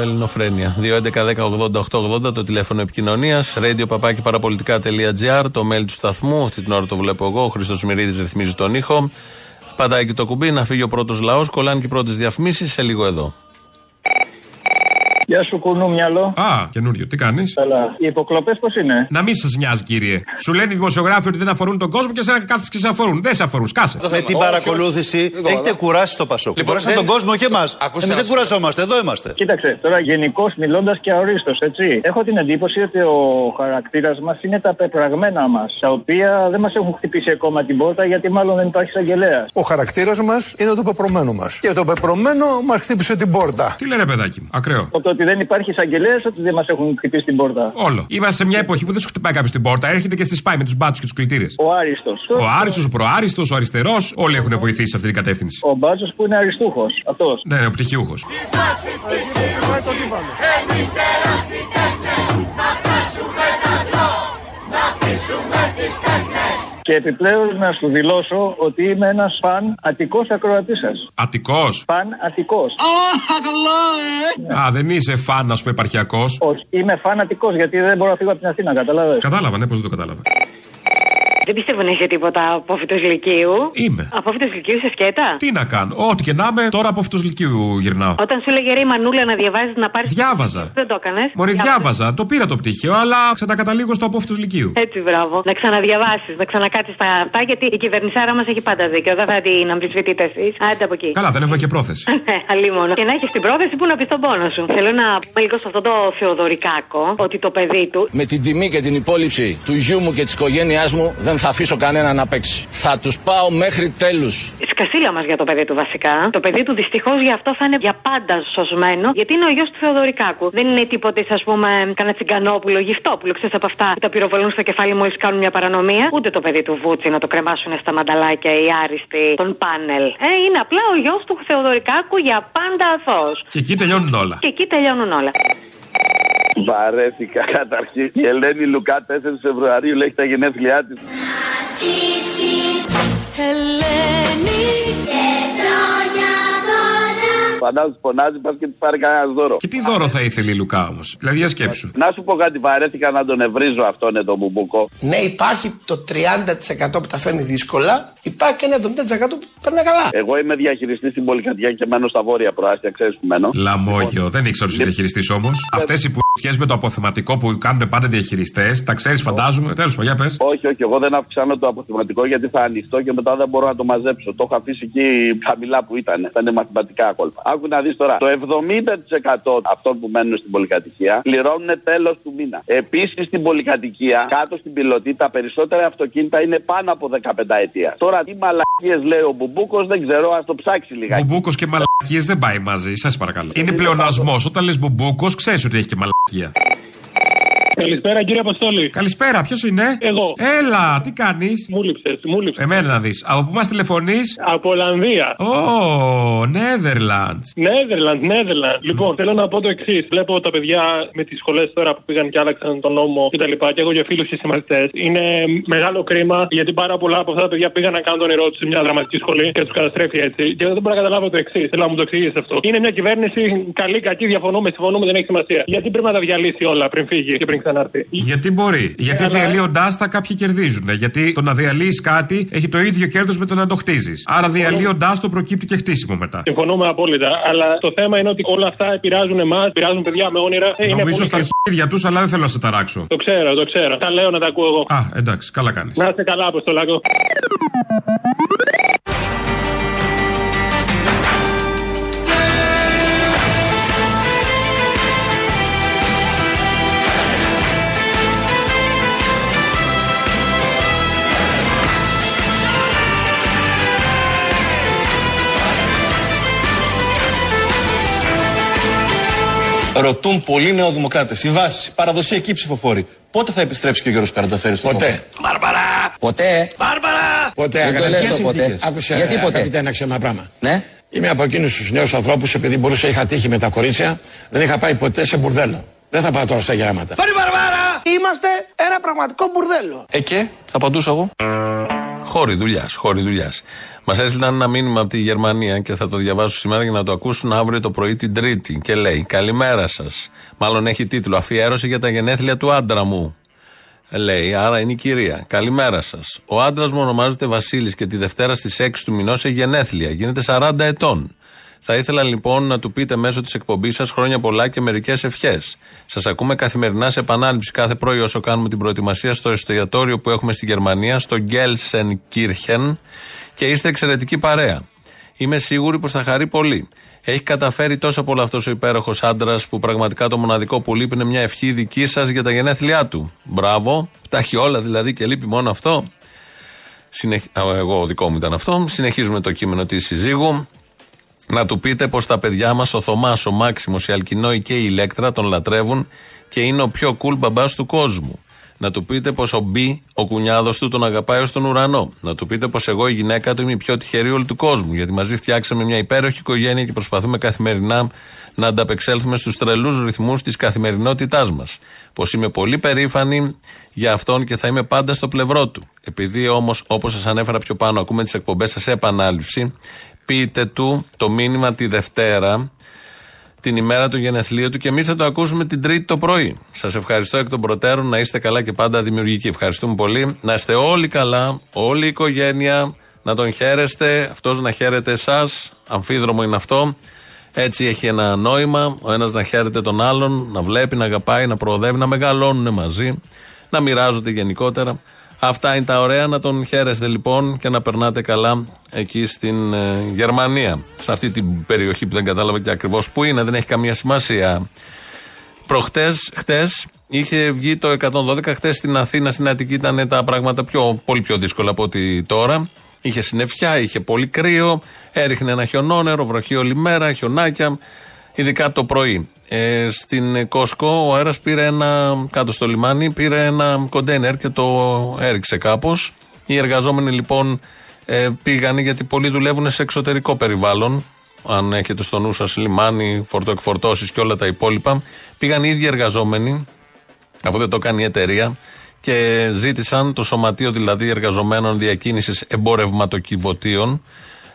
Ε, Εδώ Ελληνοφρένια. 2.11.10.80.880 το τηλέφωνο επικοινωνίας. Radio παπάκι παραπολιτικά.gr το mail του σταθμού. Αυτή την ώρα το βλέπω εγώ. Ο Χρήστος Μυρίδης ρυθμίζει τον ήχο. Πατάει και το κουμπί να φύγει ο πρώτος λαός. Κολλάνε και οι πρώτες διαφημίσεις. Σε λίγο εδώ. Γεια σου, κουνού μυαλό. Α, καινούριο. Τι κάνεις; Καλά. Οι υποκλοπές πώς είναι; Να μην σας νοιάζει, κύριε. Σου λένε οι δημοσιογράφοι ότι δεν αφορούν τον κόσμο και σε κάθεσαι και σε αφορούν. Δεν σε αφορούν. Σκάσε. Με την παρακολούθηση έχετε κουράσει το Πασόκ. Λοιπόν, Κουράσατε δεν- τον κόσμο και εμάς. Ακούστε Εμείς να δεν σου πω. κουραζόμαστε, εδώ είμαστε. Κοίταξε, τώρα γενικώς μιλώντας και αορίστο, έτσι. Έχω την εντύπωση ότι ο χαρακτήρας μας είναι τα πεπραγμένα μας, τα οποία δεν μας έχουν χτυπήσει ακόμα την πόρτα γιατί μάλλον δεν υπάρχει εισαγγελέας. Ο χαρακτήρας μας είναι το πεπρωμένο μας. Και το πεπρωμένο μας χτύπησε την πόρτα. Τι λένε, παιδάκι μου. Ακραίο. Το ότι δεν υπάρχει εισαγγελέας, ότι δεν μας έχουν χτυπήσει την πόρτα. Όλο. Είμαστε σε μια εποχή που δεν σου χτυπάει κάποιος την πόρτα. Έρχεται και στη σπάει με τους μπάτσους και τους κλητήρες. Ο Άριστος. Ο Άριστος, ο Προάριστος, ο Αριστερός. Όλοι έχουν βοηθήσει σε αυτή την κατεύθυνση. Ο Μπάτσος που είναι αριστούχος. Αυτός. Ναι, ο πτυχιούχος. Εμείς ερασιτέχνες Να φτάσουμε τα δυο Να αφήσουμε τις τέχνες Και επιπλέον να σου δηλώσω ότι είμαι ένας φαν ατικός ακροατής σας. Αττικό. Φαν ατικός. Α, δεν είσαι φαν, ας πούμε, επαρχιακός. Όχι, είμαι φαν ατικός γιατί δεν μπορώ να φύγω από την Αθήνα, κατάλαβες; Κατάλαβα, ναι, πώ δεν το κατάλαβα. Δεν πιστεύω να είσαι τίποτα απόφυτο Λυκείου. Είμαι. Απόφυτο Λυκείου σε σκέτα. Τι να κάνω, ό,τι και να είμαι, τώρα από αυτού Λυκείου γυρνάω. Όταν σου λέγε ρε η Μανούλα να διαβάζεις να πάρεις. Διάβαζα. Δεν το έκανες. Μωρή, διάβαζα, το πήρα το πτυχίο, αλλά ξανακαταλήγω στο απόφυτο Λυκείου. Έτσι, μπράβο. Να ξαναδιαβάσεις, να ξανακάτσεις τα αυτά, γιατί η κυβερνησάρα μας έχει πάντα δίκιο. Δεν θα την αμφισβητείτε εσείς. Άντε από εκεί. Καλά, δεν έχουμε και πρόθεση. Αλλήμον. Και να έχεις την πρόθεση που να πει τον πόνο σου. Θέλω να πούμε λίγο σε αυτό το Θεοδωρικάκο ότι το παιδί του. Με την τιμή και την υπόλοιψη του γιού μου και της οικογένειάς μου δεν θα αφήσω κανένα να παίξει. Θα τους πάω μέχρι τέλους. Σκασίλα μας για το παιδί του βασικά. Το παιδί του δυστυχώς γι' αυτό θα είναι για πάντα σωσμένο, γιατί είναι ο γιος του Θεοδωρικάκου. Δεν είναι τίποτε, ας πούμε, κανένα τσιγκανόπουλο, γυφτόπουλο, ξέρεις από αυτά που τα πυροβολούν στο κεφάλι μόλις κάνουν μια παρανομία. Ούτε το παιδί του Βούτσι να το κρεμάσουν στα μανταλάκια οι άριστοι των πάνελ. Ε, είναι απλά ο γιος του Θεοδωρικάκου για πάντα αθώος. Και εκεί τελειώνουν όλα. Και εκεί τελειώνουν όλα. Βαρέθηκα καταρχήν. Η Ελένη Λουκά 4 Φεβρουαρίου λέει τα γενέθλιά της. Ελένη και χρόνια πολλά. Φαντάζομαι πονάζει, πας και της πάρει κανένα δώρο. Και τι δώρο θα ήθελε η Λουκά όμως; Δηλαδή, για σκέψου. Να σου πω κάτι, βαρέθηκα να τον ευρίζω αυτόν εδώ μπουμπούκο. Ναι, υπάρχει το 30% που τα φέρνει δύσκολα, υπάρχει και ένα 70% που περνά καλά. Εγώ είμαι διαχειριστής στην πολυκατοικία και μένω στα βόρεια προάστια, ξέρεις που μένω. Λαμόγιο, δεν ήξερα ότι είσαι διαχειριστή όμως. Αυτές οι που με το αποθεματικό που κάνουν πάντα διαχειριστές, τα ξέρεις, φαντάζομαι. Τέλος πάντων, για πες. Όχι, όχι, εγώ δεν αυξάνω το αποθεματικό γιατί θα ανοιχτώ και μετά δεν μπορώ να το μαζέψω. Το έχω αφήσει εκεί χαμηλά που ήταν. Θα είναι μαθηματικά κόλπα. Άκου να δεις τώρα. Το 70% αυτών που μένουν στην πολυκατοικία πληρώνουν τέλος του μήνα. Επίσης στην πολυκατοικία, κάτω στην πιλωτή, τα περισσότερα αυτοκίνητα είναι πάνω από 15 ετία. Τώρα τι μαλακίες λέει ο Μπουμπούκος δεν ξέρω, ας το ψάξει λιγάκι. Μπουμπούκος και μαλακίες δεν πάει μαζί, σας παρακαλώ. Είναι πλεονασμός. Όταν λες μπουμπούκος, ξέρεις ότι έχει και μαλακία. Καλησπέρα κύριε Αποστόλη. Καλησπέρα, ποιος είναι; Εγώ. Έλα, τι κάνεις; Μου λείψες, μου λείψες. Εμένα να δεις. Από πού μας τηλεφωνείς; Από Ολλανδία. Ω, Νέδερλαντ. Νέδερλαντ, Νέδερλαντ. Λοιπόν, θέλω να πω το εξής. Βλέπω τα παιδιά με τις σχολές τώρα που πήγαν και άλλαξαν τον νόμο κτλ. Και, και έχω για φίλους και συμμαθητέ. Είναι μεγάλο κρίμα γιατί πάρα πολλά από αυτά τα παιδιά πήγαν να κάνουν τον νερό του σε μια δραματική σχολή και τους καταστρέφει έτσι. Και δεν μπορώ να καταλάβω το εξής. Θέλω να μου το εξηγήσεις αυτό. Είναι μια κυβέρνηση καλή, κακή, διαφωνούμε, συμφωνούμε, δεν έχει σημασία. Γιατί πρέπει να τα διαλύσει όλα πριν φύγει και πριν ξανάρθει. Γιατί μπορεί. Γιατί αλλά- διαλύοντά τα κάποιοι κερδίζουν. Γιατί το να διαλύεις κάτι έχει το ίδιο κέρδος με το να το χτίζεις. Άρα διαλύοντά το προκύπτει και χτίσιμο μετά. Συμφωνούμε απόλυτα. Αλλά το θέμα είναι ότι όλα αυτά επηρεάζουν εμάς, επηρεάζουν παιδιά με όνειρα. Ε, είναι Νομίζω πολύ στα κρίμα. αρχίδια τους, αλλά δεν θέλω να σε ταράξω. Το ξέρω, το ξέρω. Τα λέω να τα ακούω εγώ. Α, εντάξει, καλά κάνεις. Να είστε καλά, Αποστολάκο. Ρωτούν πολλοί νεοδημοκράτες, οι βάσει, οι παραδοσιακοί ψηφοφόροι. Πότε θα επιστρέψει και ο Γιώργο Καρανταφέρης στο Ποτέ. κόμμα. Μπάρμπαρα! Ποτέ. Μπάρμπαρα! Ποτέ, Δεν το αγαπητέ. λες Ποιες το ποτέ. συνθήκες; Άκουσε, Γιατί ποτέ; αγαπητέ, ένα ξένα πράγμα. Ναι. Είμαι από εκείνους τους νέους ανθρώπους, επειδή μπορούσα, είχα τύχει με τα κορίτσια, δεν είχα πάει ποτέ σε μπουρδέλο. Δεν θα πάω τώρα στα γεράματα. Είμαστε ένα πραγματικό μπουρδέλο. Ε και, θα απαντούσα εγώ; Χώρη δουλειάς, χώρη δουλειάς. Μας έστειλαν ένα μήνυμα από τη Γερμανία και θα το διαβάσω σήμερα για να το ακούσουν αύριο το πρωί την Τρίτη. Και λέει: Καλημέρα σας. Μάλλον έχει τίτλο Αφιέρωση για τα γενέθλια του άντρα μου. Λέει, άρα είναι η κυρία. Καλημέρα σας. Ο άντρας μου ονομάζεται Βασίλης και τη Δευτέρα στις 6 του μηνός έχει γενέθλια. Γίνεται 40 ετών. Θα ήθελα λοιπόν να του πείτε μέσω της εκπομπής σας χρόνια πολλά και μερικές ευχές. Σας ακούμε καθημερινά σε επανάληψη κάθε πρωί όσο κάνουμε την προετοιμασία στο εστιατόριο που έχουμε στη Γερμανία, στο Γκέλσεν και είστε εξαιρετική παρέα. Είμαι σίγουρη πως θα χαρεί πολύ. Έχει καταφέρει τόσο πολλά αυτός ο υπέροχος άντρας που πραγματικά το μοναδικό που λείπει είναι μια ευχή δική σας για τα γενέθλιά του. Μπράβο, τα έχει όλα δηλαδή και λείπει μόνο αυτό. Συνεχ... Α, Εγώ δικό μου ήταν αυτό. Συνεχίζουμε το κείμενο της συζύγου. Να του πείτε πως τα παιδιά μας, ο Θωμάς, ο Μάξιμος, η Αλκινόη και η Ηλέκτρα τον λατρεύουν και είναι ο πιο cool μπαμπάς του κόσμου. Να του πείτε πως ο Μπι, ο κουνιάδος του, τον αγαπάει ως τον ουρανό. Να του πείτε πως εγώ η γυναίκα του είμαι η πιο τυχερή όλου του κόσμου. Γιατί μαζί φτιάξαμε μια υπέροχη οικογένεια και προσπαθούμε καθημερινά να ανταπεξέλθουμε στους τρελούς ρυθμούς της καθημερινότητάς μας. Πως είμαι πολύ περήφανη για αυτόν και θα είμαι πάντα στο πλευρό του. Επειδή όμως, όπως σας ανέφερα πιο πάνω, ακούμε τις εκπομπές σας σε επανάληψη, πείτε του το μήνυμα τη Δευτέρα την ημέρα του γενεθλίου του και εμείς θα το ακούσουμε την Τρίτη το πρωί. Σας ευχαριστώ εκ των προτέρων να είστε καλά και πάντα δημιουργικοί. Ευχαριστούμε πολύ. Να είστε όλοι καλά, όλη η οικογένεια, να τον χαίρεστε, αυτός να χαίρεται εσάς. Αμφίδρομο είναι αυτό. Έτσι έχει ένα νόημα. Ο ένας να χαίρεται τον άλλον, να βλέπει, να αγαπάει, να προοδεύει, να μεγαλώνουν μαζί, να μοιράζονται γενικότερα. Αυτά είναι τα ωραία. Να τον χαίρεστε λοιπόν και να περνάτε καλά εκεί στην ε, Γερμανία. Σε αυτή την περιοχή που δεν κατάλαβα και ακριβώς πού είναι, δεν έχει καμία σημασία. Προχτές, χτες, είχε βγει το 112. Χτες στην Αθήνα, στην Αττική ήταν τα πράγματα πιο, πολύ πιο δύσκολα από ότι τώρα. Είχε συννεφιά, είχε πολύ κρύο, έριχνε ένα χιονόνερο, βροχή όλη μέρα, χιονάκια, ειδικά το πρωί. Ε, στην Κόσκο ο αέρας πήρε ένα, κάτω στο λιμάνι, πήρε ένα κοντέινερ και το έριξε κάπως. Οι εργαζόμενοι λοιπόν ε, πήγαν γιατί πολλοί δουλεύουν σε εξωτερικό περιβάλλον. Αν έχετε στο νου σας λιμάνι, φορτοεκφορτώσει και όλα τα υπόλοιπα. Πήγαν οι ίδιοι εργαζόμενοι, αφού δεν το κάνει η εταιρεία, και ζήτησαν το σωματείο δηλαδή εργαζομένων διακίνησης εμπορευματοκιβωτίων.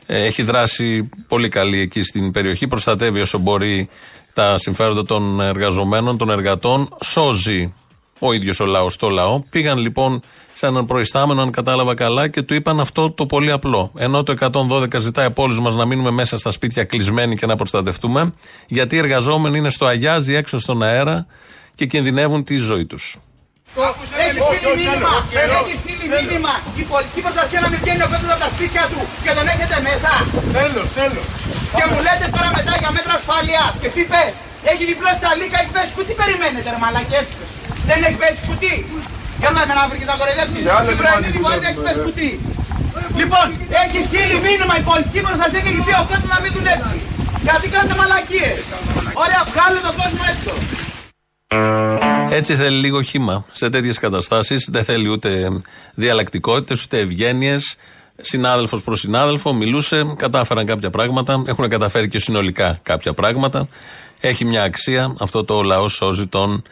Ε, έχει δράσει πολύ καλή εκεί στην περιοχή, προστατεύει όσο μπορεί τα συμφέροντα των εργαζομένων, των εργατών, σώζει ο ίδιος ο λαός το λαό. Πήγαν λοιπόν σε έναν προϊστάμενο, αν κατάλαβα καλά, και του είπαν αυτό το πολύ απλό. Ενώ το 112 ζητάει από όλους μας να μείνουμε μέσα στα σπίτια κλεισμένοι και να προστατευτούμε, γιατί οι εργαζόμενοι είναι στο αγιάζι έξω στον αέρα και κινδυνεύουν τη ζωή τους. Έχει στείλει μήνυμα, έχει στείλει μήνυμα η πολιτική προστασία να μην βγαίνει ο κόσμος από τα σπίτια του και τον έχετε μέσα. Τέλος, τέλος. Και μου λέτε τώρα μετά για μέτρα ασφαλείας. Και τι πες, έχει διπλώσει τα λίκα, έχει πέσει κουτί, περιμένετε ρε μαλακές. Δεν έχει πέσει κουτί. Για να με να βρήκες να κοροϊδέψεις. Στην πρωινή δημοκρατία έχει πέσει κουτί. Λοιπόν, έχει στείλει μήνυμα η πολιτική προστασία και έχει πει ο κόσμος να μην δουλέψει. Γιατί κάνετε μαλακίες. Ωραία, βγάλε τον κόσμο έξω. Έτσι θέλει λίγο χήμα. Σε τέτοιες καταστάσεις δεν θέλει ούτε διαλλακτικότητες, ούτε ευγένειες. Συνάδελφος προς συνάδελφο, μιλούσε, κατάφεραν κάποια πράγματα, έχουν καταφέρει και συνολικά κάποια πράγματα. Έχει μια αξία. Αυτό το λαό σώζει τον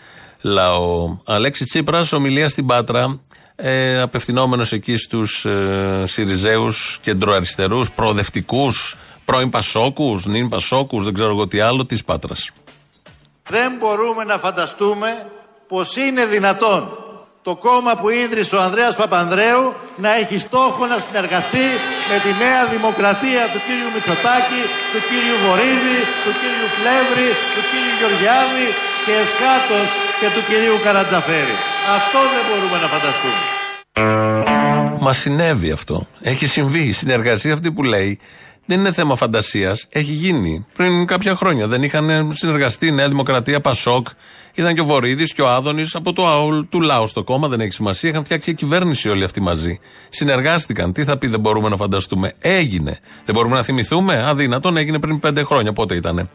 λαό. Αλέξη Τσίπρας, ομιλία στην Πάτρα, ε, απευθυνόμενος εκεί στους ε, Σιριζέους, κεντροαριστερούς, προοδευτικούς, πρώην Πασόκους, νυν Πασόκους, δεν ξέρω εγώ τι άλλο, της Πάτρας. Δεν μπορούμε να φανταστούμε πως είναι δυνατόν το κόμμα που ίδρυσε ο Ανδρέας Παπανδρέου να έχει στόχο να συνεργαστεί με τη νέα δημοκρατία του κύριου Μητσοτάκη, του κύριου Βορύδη, του κύριου Πλεύρη, του κύριου Γεωργιάδη και εσχάτως και του κυρίου Καρατζαφέρη. Αυτό δεν μπορούμε να φανταστούμε. Μα συνέβη αυτό. Έχει συμβεί. Η συνεργασία αυτή που λέει δεν είναι θέμα φαντασίας. Έχει γίνει πριν κάποια χρόνια. Δεν είχαν συνεργαστεί η Νέα Δημοκρατία, Πασόκ. Ήταν και ο Βορύδης και ο Άδωνης από το ΑΟΛ του λαού στο κόμμα. Δεν έχει σημασία. Είχαν φτιάξει κυβέρνηση όλοι αυτοί μαζί. Συνεργάστηκαν. Τι θα πει, δεν μπορούμε να φανταστούμε. Έγινε. Δεν μπορούμε να θυμηθούμε. Αδύνατον έγινε πριν πέντε χρόνια. Πότε ήταν.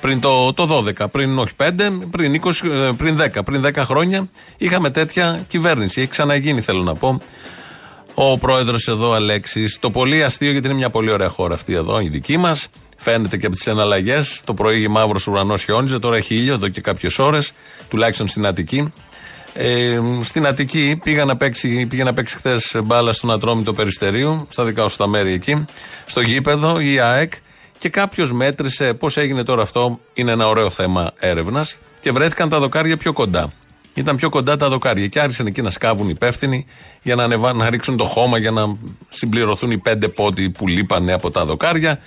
Πριν το, το 12, πριν όχι 5, πριν, 20, ε, πριν 10. Πριν 10 χρόνια είχαμε τέτοια κυβέρνηση. Έχει ξαναγίνει, θέλω να πω. Ο πρόεδρος εδώ, Αλέξης, το πολύ αστείο, γιατί είναι μια πολύ ωραία χώρα αυτή εδώ, η δική μας. Φαίνεται και από τις εναλλαγές. Το πρωί μαύρος ουρανός χιόνιζε, τώρα έχει ήλιο εδώ και κάποιες ώρες, τουλάχιστον στην Αττική. Ε, στην Αττική πήγα να παίξει, πήγα να παίξει χθες μπάλα στον Ατρόμητο Περιστερίου, στα δικά σου τα μέρη εκεί, στο γήπεδο, η ΑΕΚ, και κάποιος μέτρησε πώς έγινε τώρα αυτό. Είναι ένα ωραίο θέμα έρευνας και βρέθηκαν τα δοκάρια πιο κοντά. Ήταν πιο κοντά τα δοκάρια και άρχισαν εκεί να σκάβουν υπεύθυνοι για να, ανεβα... να ρίξουν το χώμα για να συμπληρωθούν οι πέντε πόντοι που λείπανε από τα δοκάρια.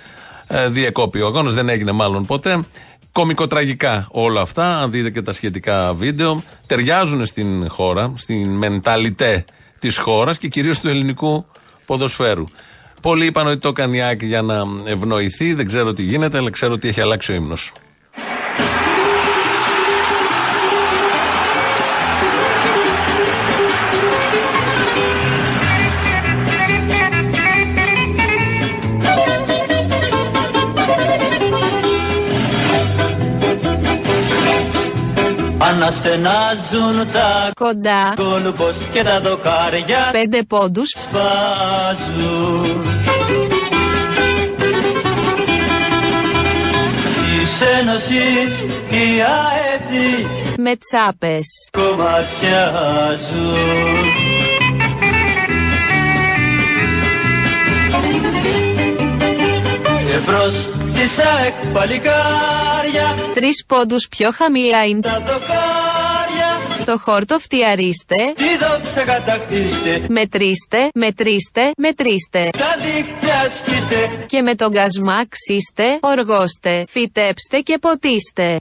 Ε, διεκόπη ο αγώνας, δεν έγινε μάλλον ποτέ. Κομικοτραγικά όλα αυτά, αν δείτε και τα σχετικά βίντεο, ταιριάζουν στην χώρα, στην μενταλιτέ της χώρας και κυρίως του ελληνικού ποδοσφαίρου. Πολλοί είπαν ότι το έκανε για να ευνοηθεί, δεν ξέρω τι γίνεται, αλλά ξέρω ότι έχει αλλάξει ο ύμνος. Αναστενάζουν τα κοντά. κόλπος και τα δοκάρια πέντε πόντους. σπάζουν. Της Ένωσης οι αέτοι με τσάπες. κομματιάζουν Και μπρος της Ζήτησα εκ παλικάρια. Τρεις πόντους πιο χαμηλά είναι. Τα δοκάρια. Το χόρτο φτιαρίστε, Τη δόξα κατακτήστε. Μετρήστε, μετρήστε, μετρήστε. Τα δίχτυα σκίστε Και με τον κασμά ξύστε, οργώστε, φυτέψτε και ποτίστε.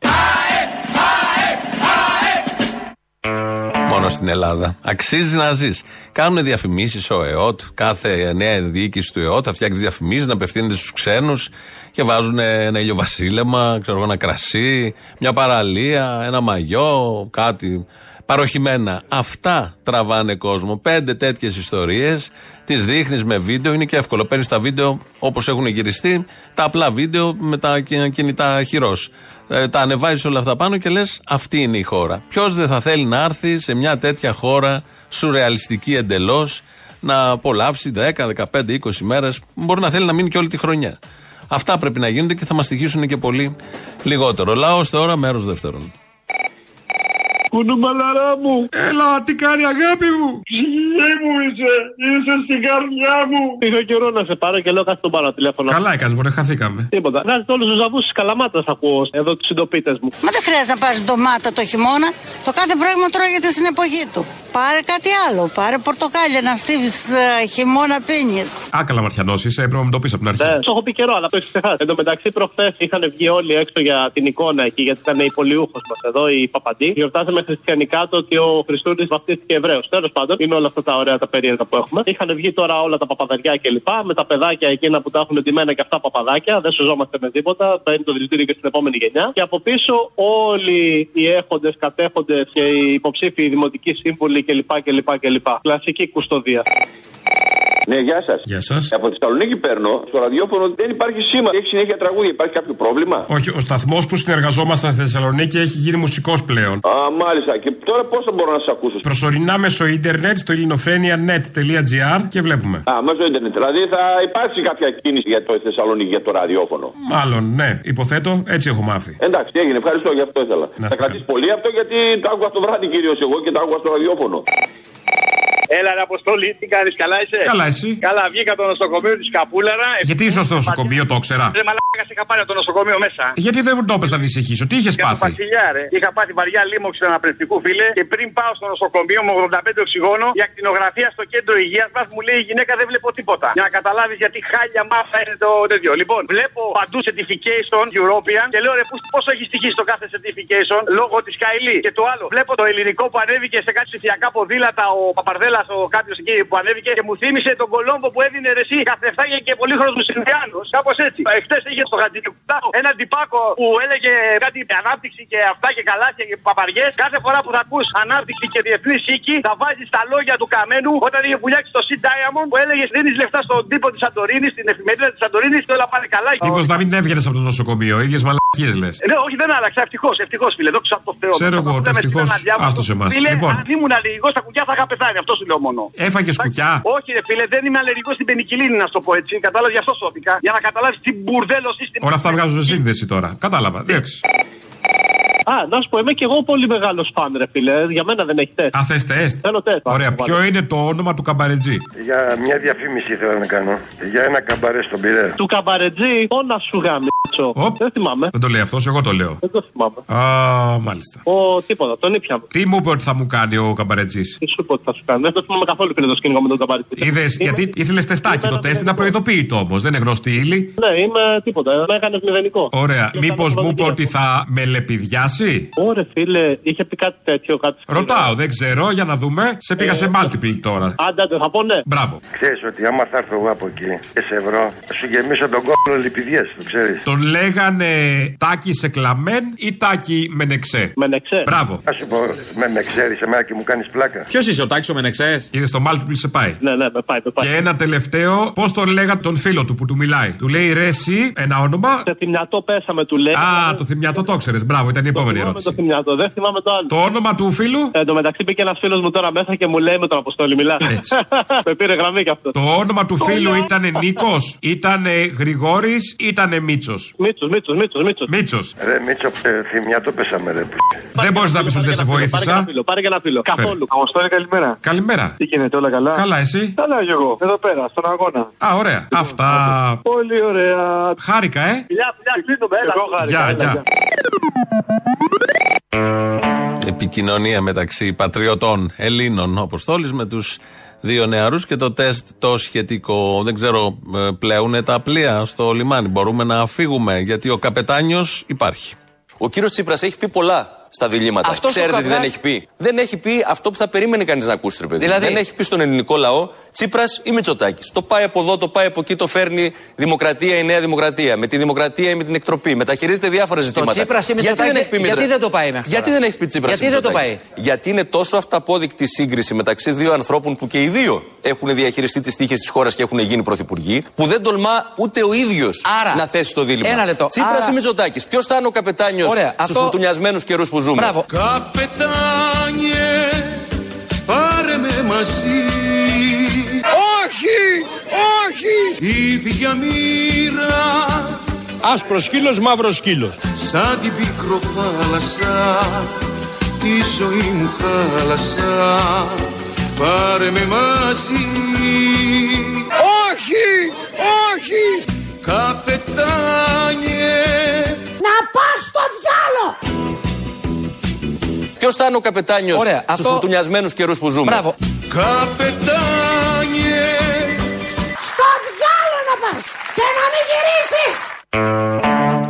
Μόνο στην Ελλάδα. Αξίζει να ζεις. Κάνουν διαφημίσεις ο ΕΟΤ, κάθε νέα διοίκηση του ΕΟΤ θα φτιάξει διαφημίσεις να απευθύνεται στους ξένους και βάζουν ένα ηλιοβασίλεμα, ξέρω εγώ, ένα κρασί, μια παραλία, ένα μαγιό, κάτι παροχημένα. Αυτά τραβάνε κόσμο. Πέντε τέτοιες ιστορίες, τις δείχνεις με βίντεο, είναι και εύκολο. Παίρνεις τα βίντεο όπως έχουν γυριστεί, τα απλά βίντεο με τα κι- κινητά χειρός. Ε, τα ανεβάζεις όλα αυτά πάνω και λες: Αυτή είναι η χώρα. Ποιος δεν θα θέλει να έρθει σε μια τέτοια χώρα, σουρεαλιστική εντελώς, να απολαύσει 10, 15, 20 μέρες. Μπορεί να θέλει να μείνει και όλη τη χρονιά. Αυτά πρέπει να γίνονται και θα μας τυχήσουν και πολύ λιγότερο. Λαός τώρα, μέρος δεύτερον. Κουνούμαλαρά μου. Έλα, τι κάνει αγάπη μου. Ψυχή μου είσαι. Είσαι στην καρδιά μου. Είχα καιρός να σε πάρω και λέω κάτι τον πάρω τηλέφωνο. Καλά έκανες, μπορεί, χαθήκαμε. Τίποτα. Βγάζετε όλους τους ζαβούς της καλαμάτας, ακούω εδώ τους συντοπίτες μου. Μα δεν χρειάζεται να πάρεις ντομάτα το χειμώνα. Το κάθε πράγμα τρώγεται στην εποχή του. Πάρε κάτι άλλο. Πάρε πορτοκάλια να στείλει χειμώνα πίνεις. Άκαλα μαρτιανό είσαι, έπρεπε να μου το πεις από την αρχή. Ναι, το έχω πει καιρό, αλλά το έχεις ξεχάσει. Εν τω μεταξύ, προχθές είχαν βγει όλοι έξω για την εικόνα εκεί, γιατί ήταν η πολιούχος μας εδώ, η Παπαντή. Γιορτάζαμε χριστιανικά το ότι ο Χριστούνη βαφτίστηκε Εβραίος. Τέλος πάντων, είναι όλα αυτά τα ωραία τα περίεργα που έχουμε. Είχαν βγει τώρα όλα τα παπαδαριά κλπ. Με τα παιδάκια εκείνα που τα έχουν ντυμένα και αυτά παπαδάκια. Δεν σωζόμαστε με τίποτα. Θα είναι το δηλητήριο και στην επόμενη γενιά. Και από πίσω όλοι οι έχοντες, κατέχοντες και οι υποψήφοι οι δημοτικοί σύμβουλοι κλπ. κλπ, κλπ. Κλασική κουστοδία. Ναι, γεια σας. Γεια σας. Από τη Θεσσαλονίκη παίρνω. Στο ραδιόφωνο δεν υπάρχει σήμα. Έχει συνέχεια τραγούδια. Υπάρχει κάποιο πρόβλημα; Όχι, ο σταθμός που συνεργαζόμασταν στη Θεσσαλονίκη έχει γίνει μουσικός πλέον. Α, μάλιστα. Και τώρα πώς θα μπορώ να σας ακούσω; Προσωρινά μέσω ίντερνετ στο ελληνοφρένια.net.gr και βλέπουμε. Α, μέσω ίντερνετ. Δηλαδή θα υπάρξει κάποια κίνηση για το Θεσσαλονίκη για το ραδιόφωνο. Μάλλον, ναι, υποθέτω, έτσι έχω μάθει. Εντάξει, έγινε. Ευχαριστώ για αυτό ήθελα. Να θα είστε κρατήσει πολύ αυτό γιατί το άκουγα το βράδυ κυρίως εγώ και το άκουγα στο ραδιόφωνο. Έλα, ρε Αποστόλη, τι κάνεις, καλά είσαι; Καλά, εσύ. Καλά, βγήκα από το νοσοκομείο της Καπούλαρα. Γιατί ήσουν στο νοσοκομείο, το ήξερα. Ρε μαλάκα, είχα πάρει από το νοσοκομείο μέσα. Γιατί δεν μου το έπες να ανησυχήσω, τι είχες Για το πάθει. Βασιλιά, ρε. Είχα πάθει βαριά λίμωξη αναπνευστικού φίλε και πριν πάω στο νοσοκομείο με 85 οξυγόνο για ακτινογραφία στο κέντρο υγείας μας μου λέει η γυναίκα δεν βλέπω τίποτα. Για να καταλάβεις γιατί χάλια μάθα είναι το τέτοιο. Λοιπόν, βλέπω παντού certification European και λέω ρε πού- πόσο έχει στοιχεί στο κάθε certification λόγω της Καηλή. Και το άλλο, βλέπω το ελληνικό που ανέβηκε σε κάτι ψηφιακά ποδήλατα ο Παπαρδέλα, ο κάποιος εκεί που ανέβηκε και μου θύμισε τον Κολόμπο που έδινε ρεσί καθεφτάγια και πολύχρονου Ινδιάνους. Κάπως έτσι. Εχθέ είχε στο Χατζικουτάκο ένα τυπάκο που έλεγε κάτι ανάπτυξη και αυτά και καλάθια και παπαριές. Κάθε φορά που θα ακούς ανάπτυξη και διεθνή οίκη, θα βάζεις τα λόγια του καμένου όταν είχε πουλιάξει το Sea Diamond που έλεγε δίνεις λεφτά στον τύπο της Σαντορίνης, στην εφημερίδα της Σαντορίνης και όλα πάνε καλά. Μήπως να μην έβγαινες από το νοσοκομείο, ίδιες μαλακίες λες. Ε, Ναι, όχι, δεν άλλαξα. Ευτυχώς, ευτυχώς, φίλε. Δόξα τω Θεώ. Ξέρω εγώ, Δεν με ευτυχώς, στείλανε να διάβασω. άστος σε εμάς. Φίλε, Λοιπόν. αν ήμουν αλλεργικό στα κουκιά θα είχα πεθάνει. Αυτός σου λέω μόνο. Έφαγες κουκιά; Όχι, ρε φίλε, δεν είμαι αλλεργικός στην πενικυλίνη, να σου το πω έτσι. Κατάλαβες γι' αυτό σώθηκα. Για να καταλάβεις τι μπουρδέλο σύστημα. Όλα αυτά βγάζουν σε σύνδεση τώρα. Κατάλαβα. Εντάξει. Α, να σου πω, είμαι και εγώ πολύ μεγάλος φαν, ρε φίλε. Για μένα δεν έχει τεστ. Α, θε τεστ. Θέλω τεστ. Ωραία, ποιο είναι το όνομα του καμπαρετζή; Για μια διαφήμιση ήθελα να κάνω. Για ένα καμπαρέ στον Πειραιά. Του καμπαρετζή, όνα σου γάμισο. Δεν θυμάμαι. Δεν το λέει αυτός, εγώ το λέω. Δεν το θυμάμαι. Α, μάλιστα. Ο τίποτα, τον ήπιαμε. Τι μου είπε ότι θα μου κάνει ο καμπαρετζής; Τι σου είπε ότι θα σου κάνει; Δεν το θυμάμαι καθόλου φίλε το σκηνικό με τον καμπαρετζή. Είδες, γιατί ήθελες τεστάκι. Το τεστ είναι απροειδοποιητό όμως, δεν είναι γνωστή ύλη. Ναι, είμαι τίποτα. Με έκανε μηδενικό. Ωραία. Μήπως μου είπε ότι θα με λεπιδιάσει. Ωραία, φίλε, είχε πει κάτι τέτοιο, κάτι Ρωτάω, δεν ξέρω, για να δούμε. Σε πήγα σε multiple τώρα. Άντε, άντε, θα πω ναι. Μπράβο. Ξέρεις ότι άμα θα έρθω εγώ από εκεί και σε βρω, θα σου γεμίσω τον κόλλο λιπηδιές, το ξέρεις. Τον λέγανε τάκι σε κλαμέν ή τάκι με νεξέ. Με νεξέ. Μπράβο. Α σου πω, με, με ξέρεις εμένα και μου κάνεις πλάκα. Ποιος είσαι ο τάκι ο Μενεξές; Είδες το multiple σε πάει. Ναι, ναι, με πάει, με πάει. Και ένα τελευταίο, πώς τον λέγα τον φίλο του που του μιλάει. Του λέει ρε εσύ, ένα όνομα. Σε θυμιατό πέσαμε, του λέει. Α, το θυμιατό το ξέρει. Μπράβο, ήταν η επόμενη επόμενη θυμάμαι ερώτηση. το θυμιατό, δεν θυμάμαι το άλλο. Το όνομα του φίλου; Εν τω μεταξύ μπήκε ένας φίλος μου τώρα μέσα και μου λέει με τον Αποστόλη, μιλά. με πήρε γραμμή κι αυτό. Το όνομα του φίλου ήταν Νίκος, ήταν Γρηγόρης, ήταν Μίτσος. Μίτσος, Μίτσος, Μίτσος. Μίτσος. Μίτσος. Ρε Μίτσο, ε, θυμιά το πέσαμε ρε. Δεν μπορείς να πεις ότι δεν σε Πάρε και ένα βοήθησα. φίλο, πάρε και ένα φίλο. Φέρε. Καθόλου. Αποστόλη, καλημέρα. Καλημέρα. Τι γίνεται, όλα καλά; Καλά, εσύ; Καλά, και εγώ. Εδώ πέρα, στον αγώνα. Α, ωραία. Αυτά. Πολύ ωραία. Χάρηκα, ε. Φιλιά, φιλιά, κλείνουμε, έλα. Εγώ χάρηκα, Γεια, έλα, γεια. Επικοινωνία μεταξύ πατριωτών Ελλήνων ο Αποστόλης με τους δύο νεαρούς και το τεστ το σχετικό. Δεν ξέρω, ε, πλέουν τα πλοία στο λιμάνι. Μπορούμε να φύγουμε γιατί ο καπετάνιος υπάρχει. Ο κύριος Τσίπρας έχει πει πολλά στα διλήμματα. Αυτός ο Ξέρετε τι δεν καυγάς- έχει πει; Δεν έχει πει αυτό που θα περίμενε κανείς να ακούσει, ρε παιδί. Δηλαδή- Δεν έχει πει στον ελληνικό λαό Τσίπρας ή Μητσοτάκης. Το πάει από εδώ, το πάει από εκεί, το φέρνει Δημοκρατία η Νέα Δημοκρατία. Με τη Δημοκρατία ή με την εκτροπή. Μεταχειρίζεται διάφορα ζητήματα. Τσίπρας ή γιατί Μητσοτάκης, δεν έχει πει γιατί Μητρα- δεν το πάει μέχρι Γιατί τώρα; δεν έχει πει Τσίπρας Γιατί δεν το πάει; Γιατί είναι τόσο αυταπόδεικτη σύγκριση μεταξύ δύο ανθρώπων που και οι δύο έχουν διαχειριστεί τις τύχες της χώρας και έχουν γίνει πρωθυπουργοί, που δεν τολμά ούτε ο ίδιος Άρα, να θέσει το δίλημα. ένα λεπτό. Τσίπρας Άρα- ή Μητσοτάκης. Ποιος θα είναι ο καπετάνιος Ωραία, στους αυτό- φουρτουνιασμένου καιρούς που ζούμε. Μπράβο. Καπετάνιε, πάρε με μαζί. Όχι! Όχι! Ίδια μοίρα, Άσπρος σκύλος, μαύρος σκύλος. σαν την πίκρο θάλασσα, τη ζωή μου χάλασα. Πάρε με μαζί. Όχι! Όχι! Καπετάνιε, Ποιος θα είναι ο καπετάνιος Ωραία, στους αυτό- φουρτουνιασμένου καιρούς που ζούμε; Μπράβο. καπετάνιε. Στο διάλο να πας και να μην γυρίσεις!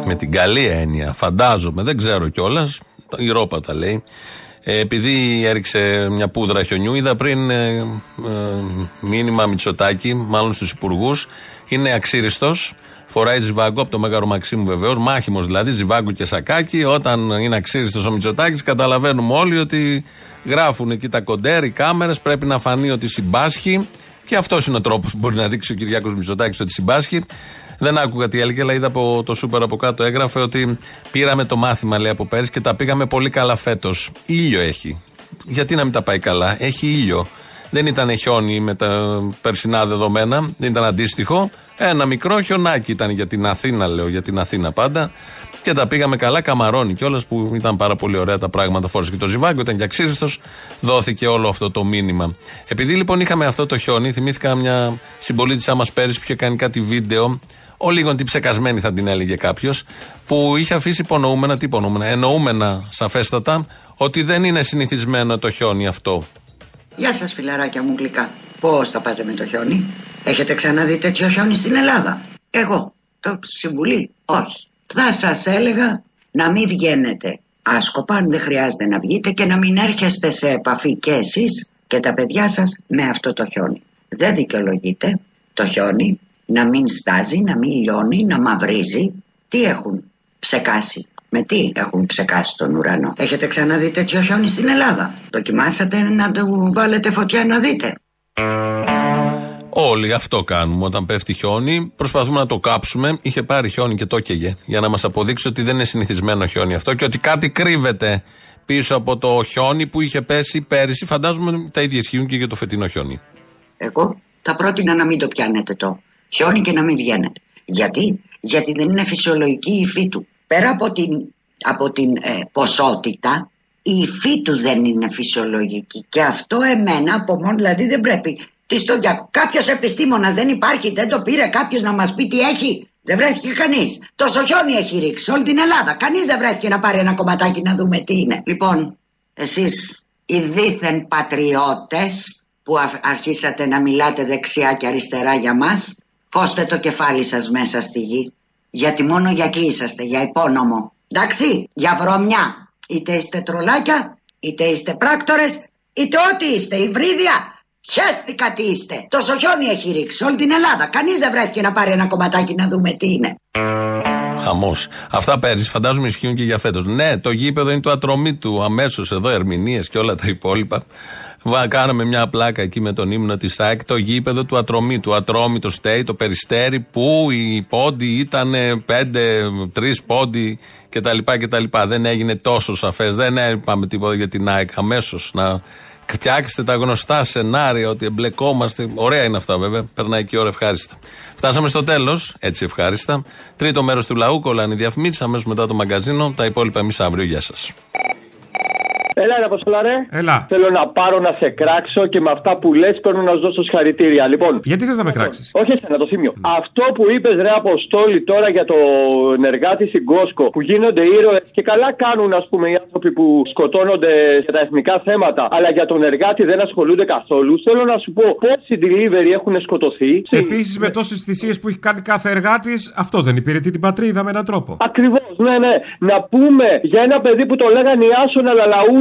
Με την καλή έννοια, φαντάζομαι, δεν ξέρω κιόλας. Η Ρόπα τα λέει. Ε, επειδή έριξε μια πούδρα χιονιού, είδα πριν ε, ε, μήνυμα Μητσοτάκη, μάλλον στους υπουργούς. Είναι αξίριστος. Φοράει ζιβάγκο από το Μέγαρο Μαξίμου βεβαίως, μάχημος δηλαδή, ζιβάγκο και σακάκι. Όταν είναι αξίριστο ο Μητσοτάκη, καταλαβαίνουμε όλοι ότι γράφουν εκεί τα κοντέρ, οι κάμερες, πρέπει να φανεί ότι συμπάσχει. Και αυτός είναι ο τρόπος που μπορεί να δείξει ο Κυριάκος Μητσοτάκης ότι συμπάσχει. Δεν άκουγα τι έλεγε, αλλά είδα από το σούπερ από κάτω έγραφε ότι πήραμε το μάθημα, λέει από πέρυσι και τα πήγαμε πολύ καλά φέτος. Ήλιο έχει. Γιατί να μην τα πάει καλά, έχει ήλιο. Δεν ήταν χιόνι με τα περσινά δεδομένα, δεν ήταν αντίστοιχο. Ένα μικρό χιονάκι ήταν για την Αθήνα, λέω, για την Αθήνα πάντα. Και τα πήγαμε καλά, καμαρώνει κιόλας που ήταν πάρα πολύ ωραία τα πράγματα. Φόρησε και το ζιβάγκο, ήταν και αξίριστο. Δόθηκε όλο αυτό το μήνυμα. Επειδή λοιπόν είχαμε αυτό το χιόνι, θυμήθηκα μια συμπολίτησά μας πέρυσι που είχε κάνει κάτι βίντεο. Ο λίγο την ψεκασμένη θα την έλεγε κάποιος, που είχε αφήσει υπονοούμενα, τι υπονοούμενα, εννοούμενα σαφέστατα, ότι δεν είναι συνηθισμένο το χιόνι αυτό. Γεια σας φιλαράκια μου γλυκά. Πώς θα πάτε με το χιόνι; Έχετε ξαναδεί τέτοιο χιόνι στην Ελλάδα; Εγώ. Το συμβουλή. Όχι. Θα σας έλεγα να μην βγαίνετε άσκοπα αν δεν χρειάζεται να βγείτε και να μην έρχεστε σε επαφή και εσείς και τα παιδιά σας με αυτό το χιόνι. Δεν δικαιολογείται το χιόνι να μην στάζει, να μην λιώνει, να μαυρίζει. Τι έχουν ψεκάσει. Με τι έχουν ψεκάσει τον ουρανό; Έχετε ξαναδεί τέτοιο χιόνι στην Ελλάδα; Δοκιμάσατε να του βάλετε φωτιά να δείτε; Όλοι αυτό κάνουμε. Όταν πέφτει χιόνι, προσπαθούμε να το κάψουμε. Είχε πάρει χιόνι και το έκαιγε. Για να μας αποδείξει ότι δεν είναι συνηθισμένο χιόνι αυτό και ότι κάτι κρύβεται πίσω από το χιόνι που είχε πέσει πέρυσι. Φαντάζομαι τα ίδια ισχύουν και για το φετινό χιόνι. Εγώ θα πρότεινα να μην το πιάνετε το χιόνι και να μην βγαίνετε. Γιατί, Γιατί δεν είναι φυσιολογική η υφή του. Πέρα από την, από την ε, ποσότητα, η υφή του δεν είναι φυσιολογική. Και αυτό εμένα από μόνο, δηλαδή δεν πρέπει. Τι στο για... Κάποιος επιστήμονας δεν υπάρχει, δεν το πήρε κάποιος να μας πει τι έχει. Δεν βρέθηκε κανείς. Τόσο χιόνι έχει ρίξει σε όλη την Ελλάδα. Κανείς δεν βρέθηκε να πάρει ένα κομματάκι να δούμε τι είναι. Λοιπόν, εσείς οι δίθεν πατριώτες που α- αρχίσατε να μιλάτε δεξιά και αριστερά για μας, χώστε το κεφάλι σας μέσα στη γη. Γιατί μόνο για εκεί είσαστε, για υπόνομο. Εντάξει, για βρωμιά. Είτε είστε τρολάκια, είτε είστε πράκτορες, είτε ό,τι είστε, υβρίδια. Χέστηκα τι είστε. Τόσο χιόνι έχει ρίξει σε όλη την Ελλάδα. Κανείς δεν βρέθηκε να πάρει ένα κομματάκι να δούμε τι είναι. Χαμός. Αυτά πέρυσι φαντάζομαι ισχύουν και για φέτος. Ναι, το γήπεδο είναι του ατρωμίτου αμέσως εδώ, ερμηνείες και όλα τα υπόλοιπα. Βα, κάναμε μια πλάκα εκεί με τον ύμνο της ΑΕΚ, το γήπεδο του Ατρωμί, του Ατρώμη, το Στέι, το Περιστέρι, που οι πόντι ήταν πέντε, τρεις πόντι κτλ. κτλ. Δεν έγινε τόσο σαφές, δεν είπαμε τίποτα για την ΑΕΚ. Αμέσως να φτιάξετε τα γνωστά σενάρια ότι εμπλεκόμαστε. Ωραία είναι αυτά βέβαια. Περνάει και η ώρα ευχάριστα. Φτάσαμε στο τέλος, έτσι ευχάριστα. Τρίτο μέρος του λαού, κολλάνε οι διαφημίσεις. Αμέσως μετά το μαγκαζίνο. Τα υπόλοιπα εμείς αύριο. Γεια σας. Έλα, ρε Αποστολά, ρε. Έλα. Θέλω να πάρω να σε κράξω και με αυτά που λες παίρνω να σου δώσω συγχαρητήρια. Λοιπόν. Γιατί θες να με κράξεις; Όχι εσένα, το θύμιο. Αυτό που είπες, ρε Αποστόλη, τώρα για το εργάτη στην Κόσκο που γίνονται ήρωες και καλά κάνουν, ας πούμε, οι άνθρωποι που σκοτώνονται για τα εθνικά θέματα, αλλά για τον εργάτη δεν ασχολούνται καθόλου. Θέλω να σου πω πόσοι delivery έχουν σκοτωθεί. Επίσης, με τόσες θυσίες που έχει κάνει κάθε εργάτης, αυτό δεν υπηρετεί την πατρίδα με έναν τρόπο. Ακριβώς, ναι, ναι. Να πούμε για ένα παιδί που το λέγανε Ιάσονα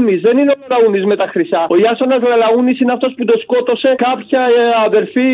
Λαλαούνη. Δεν είναι ο Λαλαούνη με τα χρυσά. Ο Ιάσονας Λαλαούνη είναι αυτός που το σκότωσε κάποια ε, αδερφή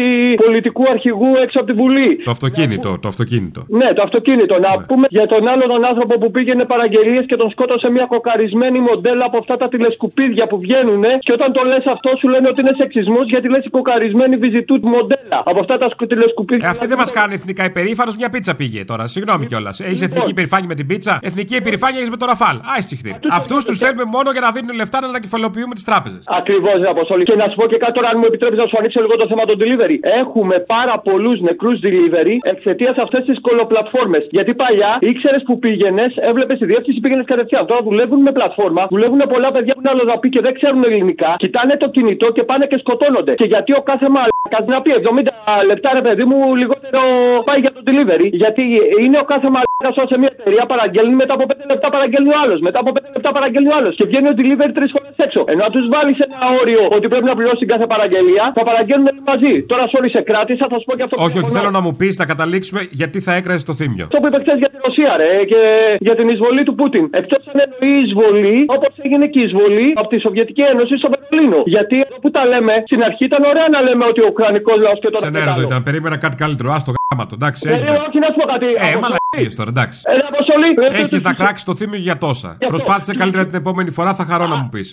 πολιτικού αρχηγού έξω από τη Βουλή. Το αυτοκίνητο, το αυτοκίνητο. Ναι, το αυτοκίνητο. Να πούμε για τον άλλο τον άνθρωπο που πήγαινε παραγγελίες και τον σκότωσε μια κοκαρισμένη μοντέλα από αυτά τα τηλεσκουπίδια που βγαίνουν και όταν το λες αυτό σου λένε ότι είναι σεξισμός γιατί λες η κοκαρισμένη βιζιτούτ μοντέλα. Από αυτά τα σκου- τηλεσκουπίδια. Ε, αυτή δεν μας κάνει εθνικά υπερήφανος, μια πίτσα πήγε τώρα. Συγγνώμη κιόλας. Έχεις εθνική υπερηφάνεια με την πίτσα, εθνική υπερηφάνεια έχεις με το ραφάλ. Α, τσιχτήρι. Αυτούς τους θέλουμε μόνο για να δίνουν λεφτά να ανακεφαλοποιούμε τις τράπεζες. Ακριβώς, ρε Αποστολή. Και να σου πω και κάτι τώρα, αν μου επιτρέπεις να σου ανοίξω λίγο το θέμα των delivery. Έχουμε πάρα πολλούς νεκρούς delivery εξαιτίας αυτές τις κολοπλατφόρμες. Γιατί παλιά ήξερες που πήγαινες, έβλεπες τη διεύθυνση, πήγαινες κατευθείαν. Τώρα δουλεύουν με πλατφόρμα, δουλεύουν πολλά παιδιά που είναι αλλοδαπή και δεν ξέρουν ελληνικά. Κοιτάνε το κινητό και πάνε και σκοτώνονται. Και γιατί ο κάθε μαλάκα να πει 70 λεπτά, ρε παιδί μου, λιγότερο πάει για το delivery. Γιατί είναι ο κάθε μαλάκα σε μια εταιρεία παραγγέλνει μετά από 5 λεπτά παραγγέλνει ο άλλος. Μετά από 5 λεπτά παραγγέλνει ο άλλος. Και βγαίνει ο delivery τρεις φορές έξω. Ενώ αν τους βάλεις ένα όριο ότι πρέπει να πληρώσει κάθε παραγγελία, θα παραγγέλνουν όλοι μαζί. Τώρα, sorry, σε κράτησα, θα σου πω και αυτό. που Όχι, όχι, συμφωνώ. θέλω να μου πεις, να καταλήξουμε γιατί θα έκραζε το θύμιο. Αυτό που είπε χθες για τη Ρωσία, ρε, και για την εισβολή του Πούτιν. Εκτός αν εννοεί εισβολή, όπως έγινε και η εισβολή από τη Σοβιετική Ένωση στο Βερολίνο. Γιατί εδώ που τα λέμε, στην αρχή ήταν ωραία να λέμε ότι ο Ουκρανικός λαός και τώρα. Ξενέρωτο ήταν, περίμενα κάτι καλύτερο. Α το γάμα το, εντάξει. Ε, έγινε. όχι να σου πω κάτι. Ε, Αποστολή. μαλακίες τώρα, εντάξει. Ε, Αποστολή. Ε, Έχεις ε, να κράξεις το θύμιο για τόσα. Προσπάθησε καλύτερα την επόμενη φορά, θα χαρώ να μου πεις.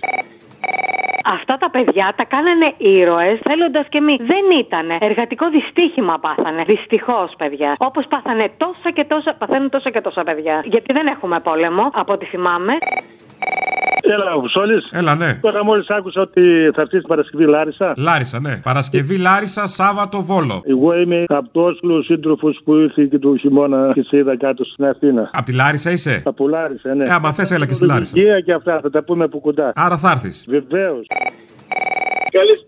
Αυτά τα παιδιά τα κάνανε ήρωες θέλοντας και μη. Δεν ήτανε. Εργατικό δυστύχημα πάθανε. Δυστυχώς, παιδιά. Όπως πάθανε τόσα και τόσα. Παθαίνουν τόσα και τόσα παιδιά. Γιατί δεν έχουμε πόλεμο, από ό,τι θυμάμαι. Έλα, ο Βουσόλης. Έλα, ναι. Τώρα μόλις άκουσα ότι θα έρθεις την Παρασκευή Λάρισα. Λάρισα, ναι. Παρασκευή Λάρισα, Σάββατο Βόλο. Εγώ είμαι από τους Όσλους σύντροφους που ήρθε και του χειμώνα και σε είδα κάτω στην Αθήνα. Απ' τη Λάρισα είσαι; Από Λάρισα, ναι. Ε, άμα θες, έλα και στη Λάρισα. Υγεία και αυτά, θα τα πούμε από κοντά. Άρα θα έρθεις. Βεβαίως.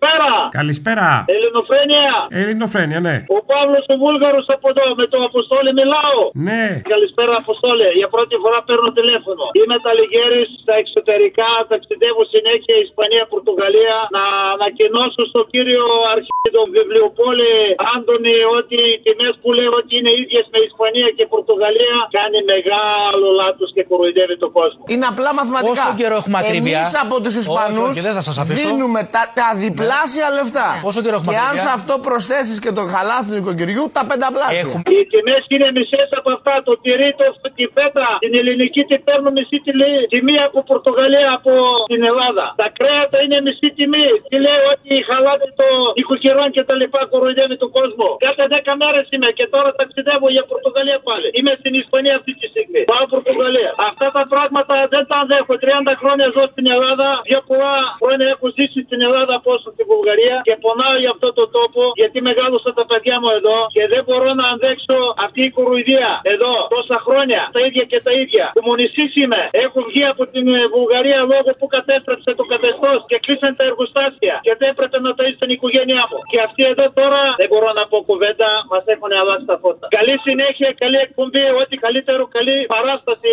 Καλησπέρα! Καλησπέρα. Ελληνοφρένεια! Ελληνοφρένια, ναι. Ο Παύλος ο Βούλγαρος από εδώ, με τον Αποστόλη μιλάω. Ναι. Καλησπέρα, Αποστόλη. Για πρώτη φορά παίρνω τηλέφωνο. Είμαι ταλιγέρη στα εξωτερικά, ταξιδεύω συνέχεια Ισπανία, Πορτογαλία. Να ανακοινώσω στον κύριο αρχή τον βιβλιοπόλη Άντωνη ότι οι τιμές που λέω ότι είναι ίδιες με Ισπανία και Πορτογαλία κάνει μεγάλο λάθος και κοροϊδεύει τον κόσμο. Είναι απλά μαθηματικά. Πόσο καιρό έχουμε ακρίβεια; Εμείς από τους Όχι, Ισπανούς όχι, δεν θα σας αφήσω. δίνουμε τα, τα διπλάσια λεφτά. Πόσο καιρό έχουμε Και αν ακρίβεια; σε αυτό προσθέσεις και το χαλάθι του νοικοκυριού, τα πενταπλάσια. Οι τιμέ είναι μισές από αυτά. Το τυρί, το, τη φέτα, την ελληνική τη παίρνουν μισή τιμή- τιμή από Πορτογαλία, από την Ελλάδα. Τα κρέατα είναι μισή τιμή. Τι λέει ότι χαλάτες το οικοκυρών και τα λοιπά κοροϊδεύει τον κόσμο. Κάθε 10 μέρες είμαι και τώρα ταξιδεύω για Πορτογαλία πάλι. Είμαι στην Ισπανία αυτή τη στιγμή. Πάω Πορτογαλία. Αυτά τα πράγματα δεν τα αντέχω. 30 χρόνια ζω στην Ελλάδα. Πιο πολλά χρόνια έχω ζήσει στην Ελλάδα από όσο στη Βουλγαρία και πονάω για αυτό το τόπο γιατί μεγάλωσα τα παιδιά μου εδώ και δεν μπορώ να αντέξω αυτή η κοροϊδία εδώ τόσα χρόνια. Τα ίδια και τα ίδια. Κομμουνιστή είμαι. Έχω βγει από την ε, Βουλγαρία λόγω που κατέστρεψε το καθεστώς και κλείσαν τα εργοστάσια και δεν έπρεπε να ταΐσω την οικογένειά μου. Και αυτοί εδώ τώρα δεν μπορώ να πω κουβέντα, μας έχουν αλλάξει τα φώτα. Καλή συνέχεια, καλή εκπομπή, ό,τι καλύτερο, καλή παράσταση.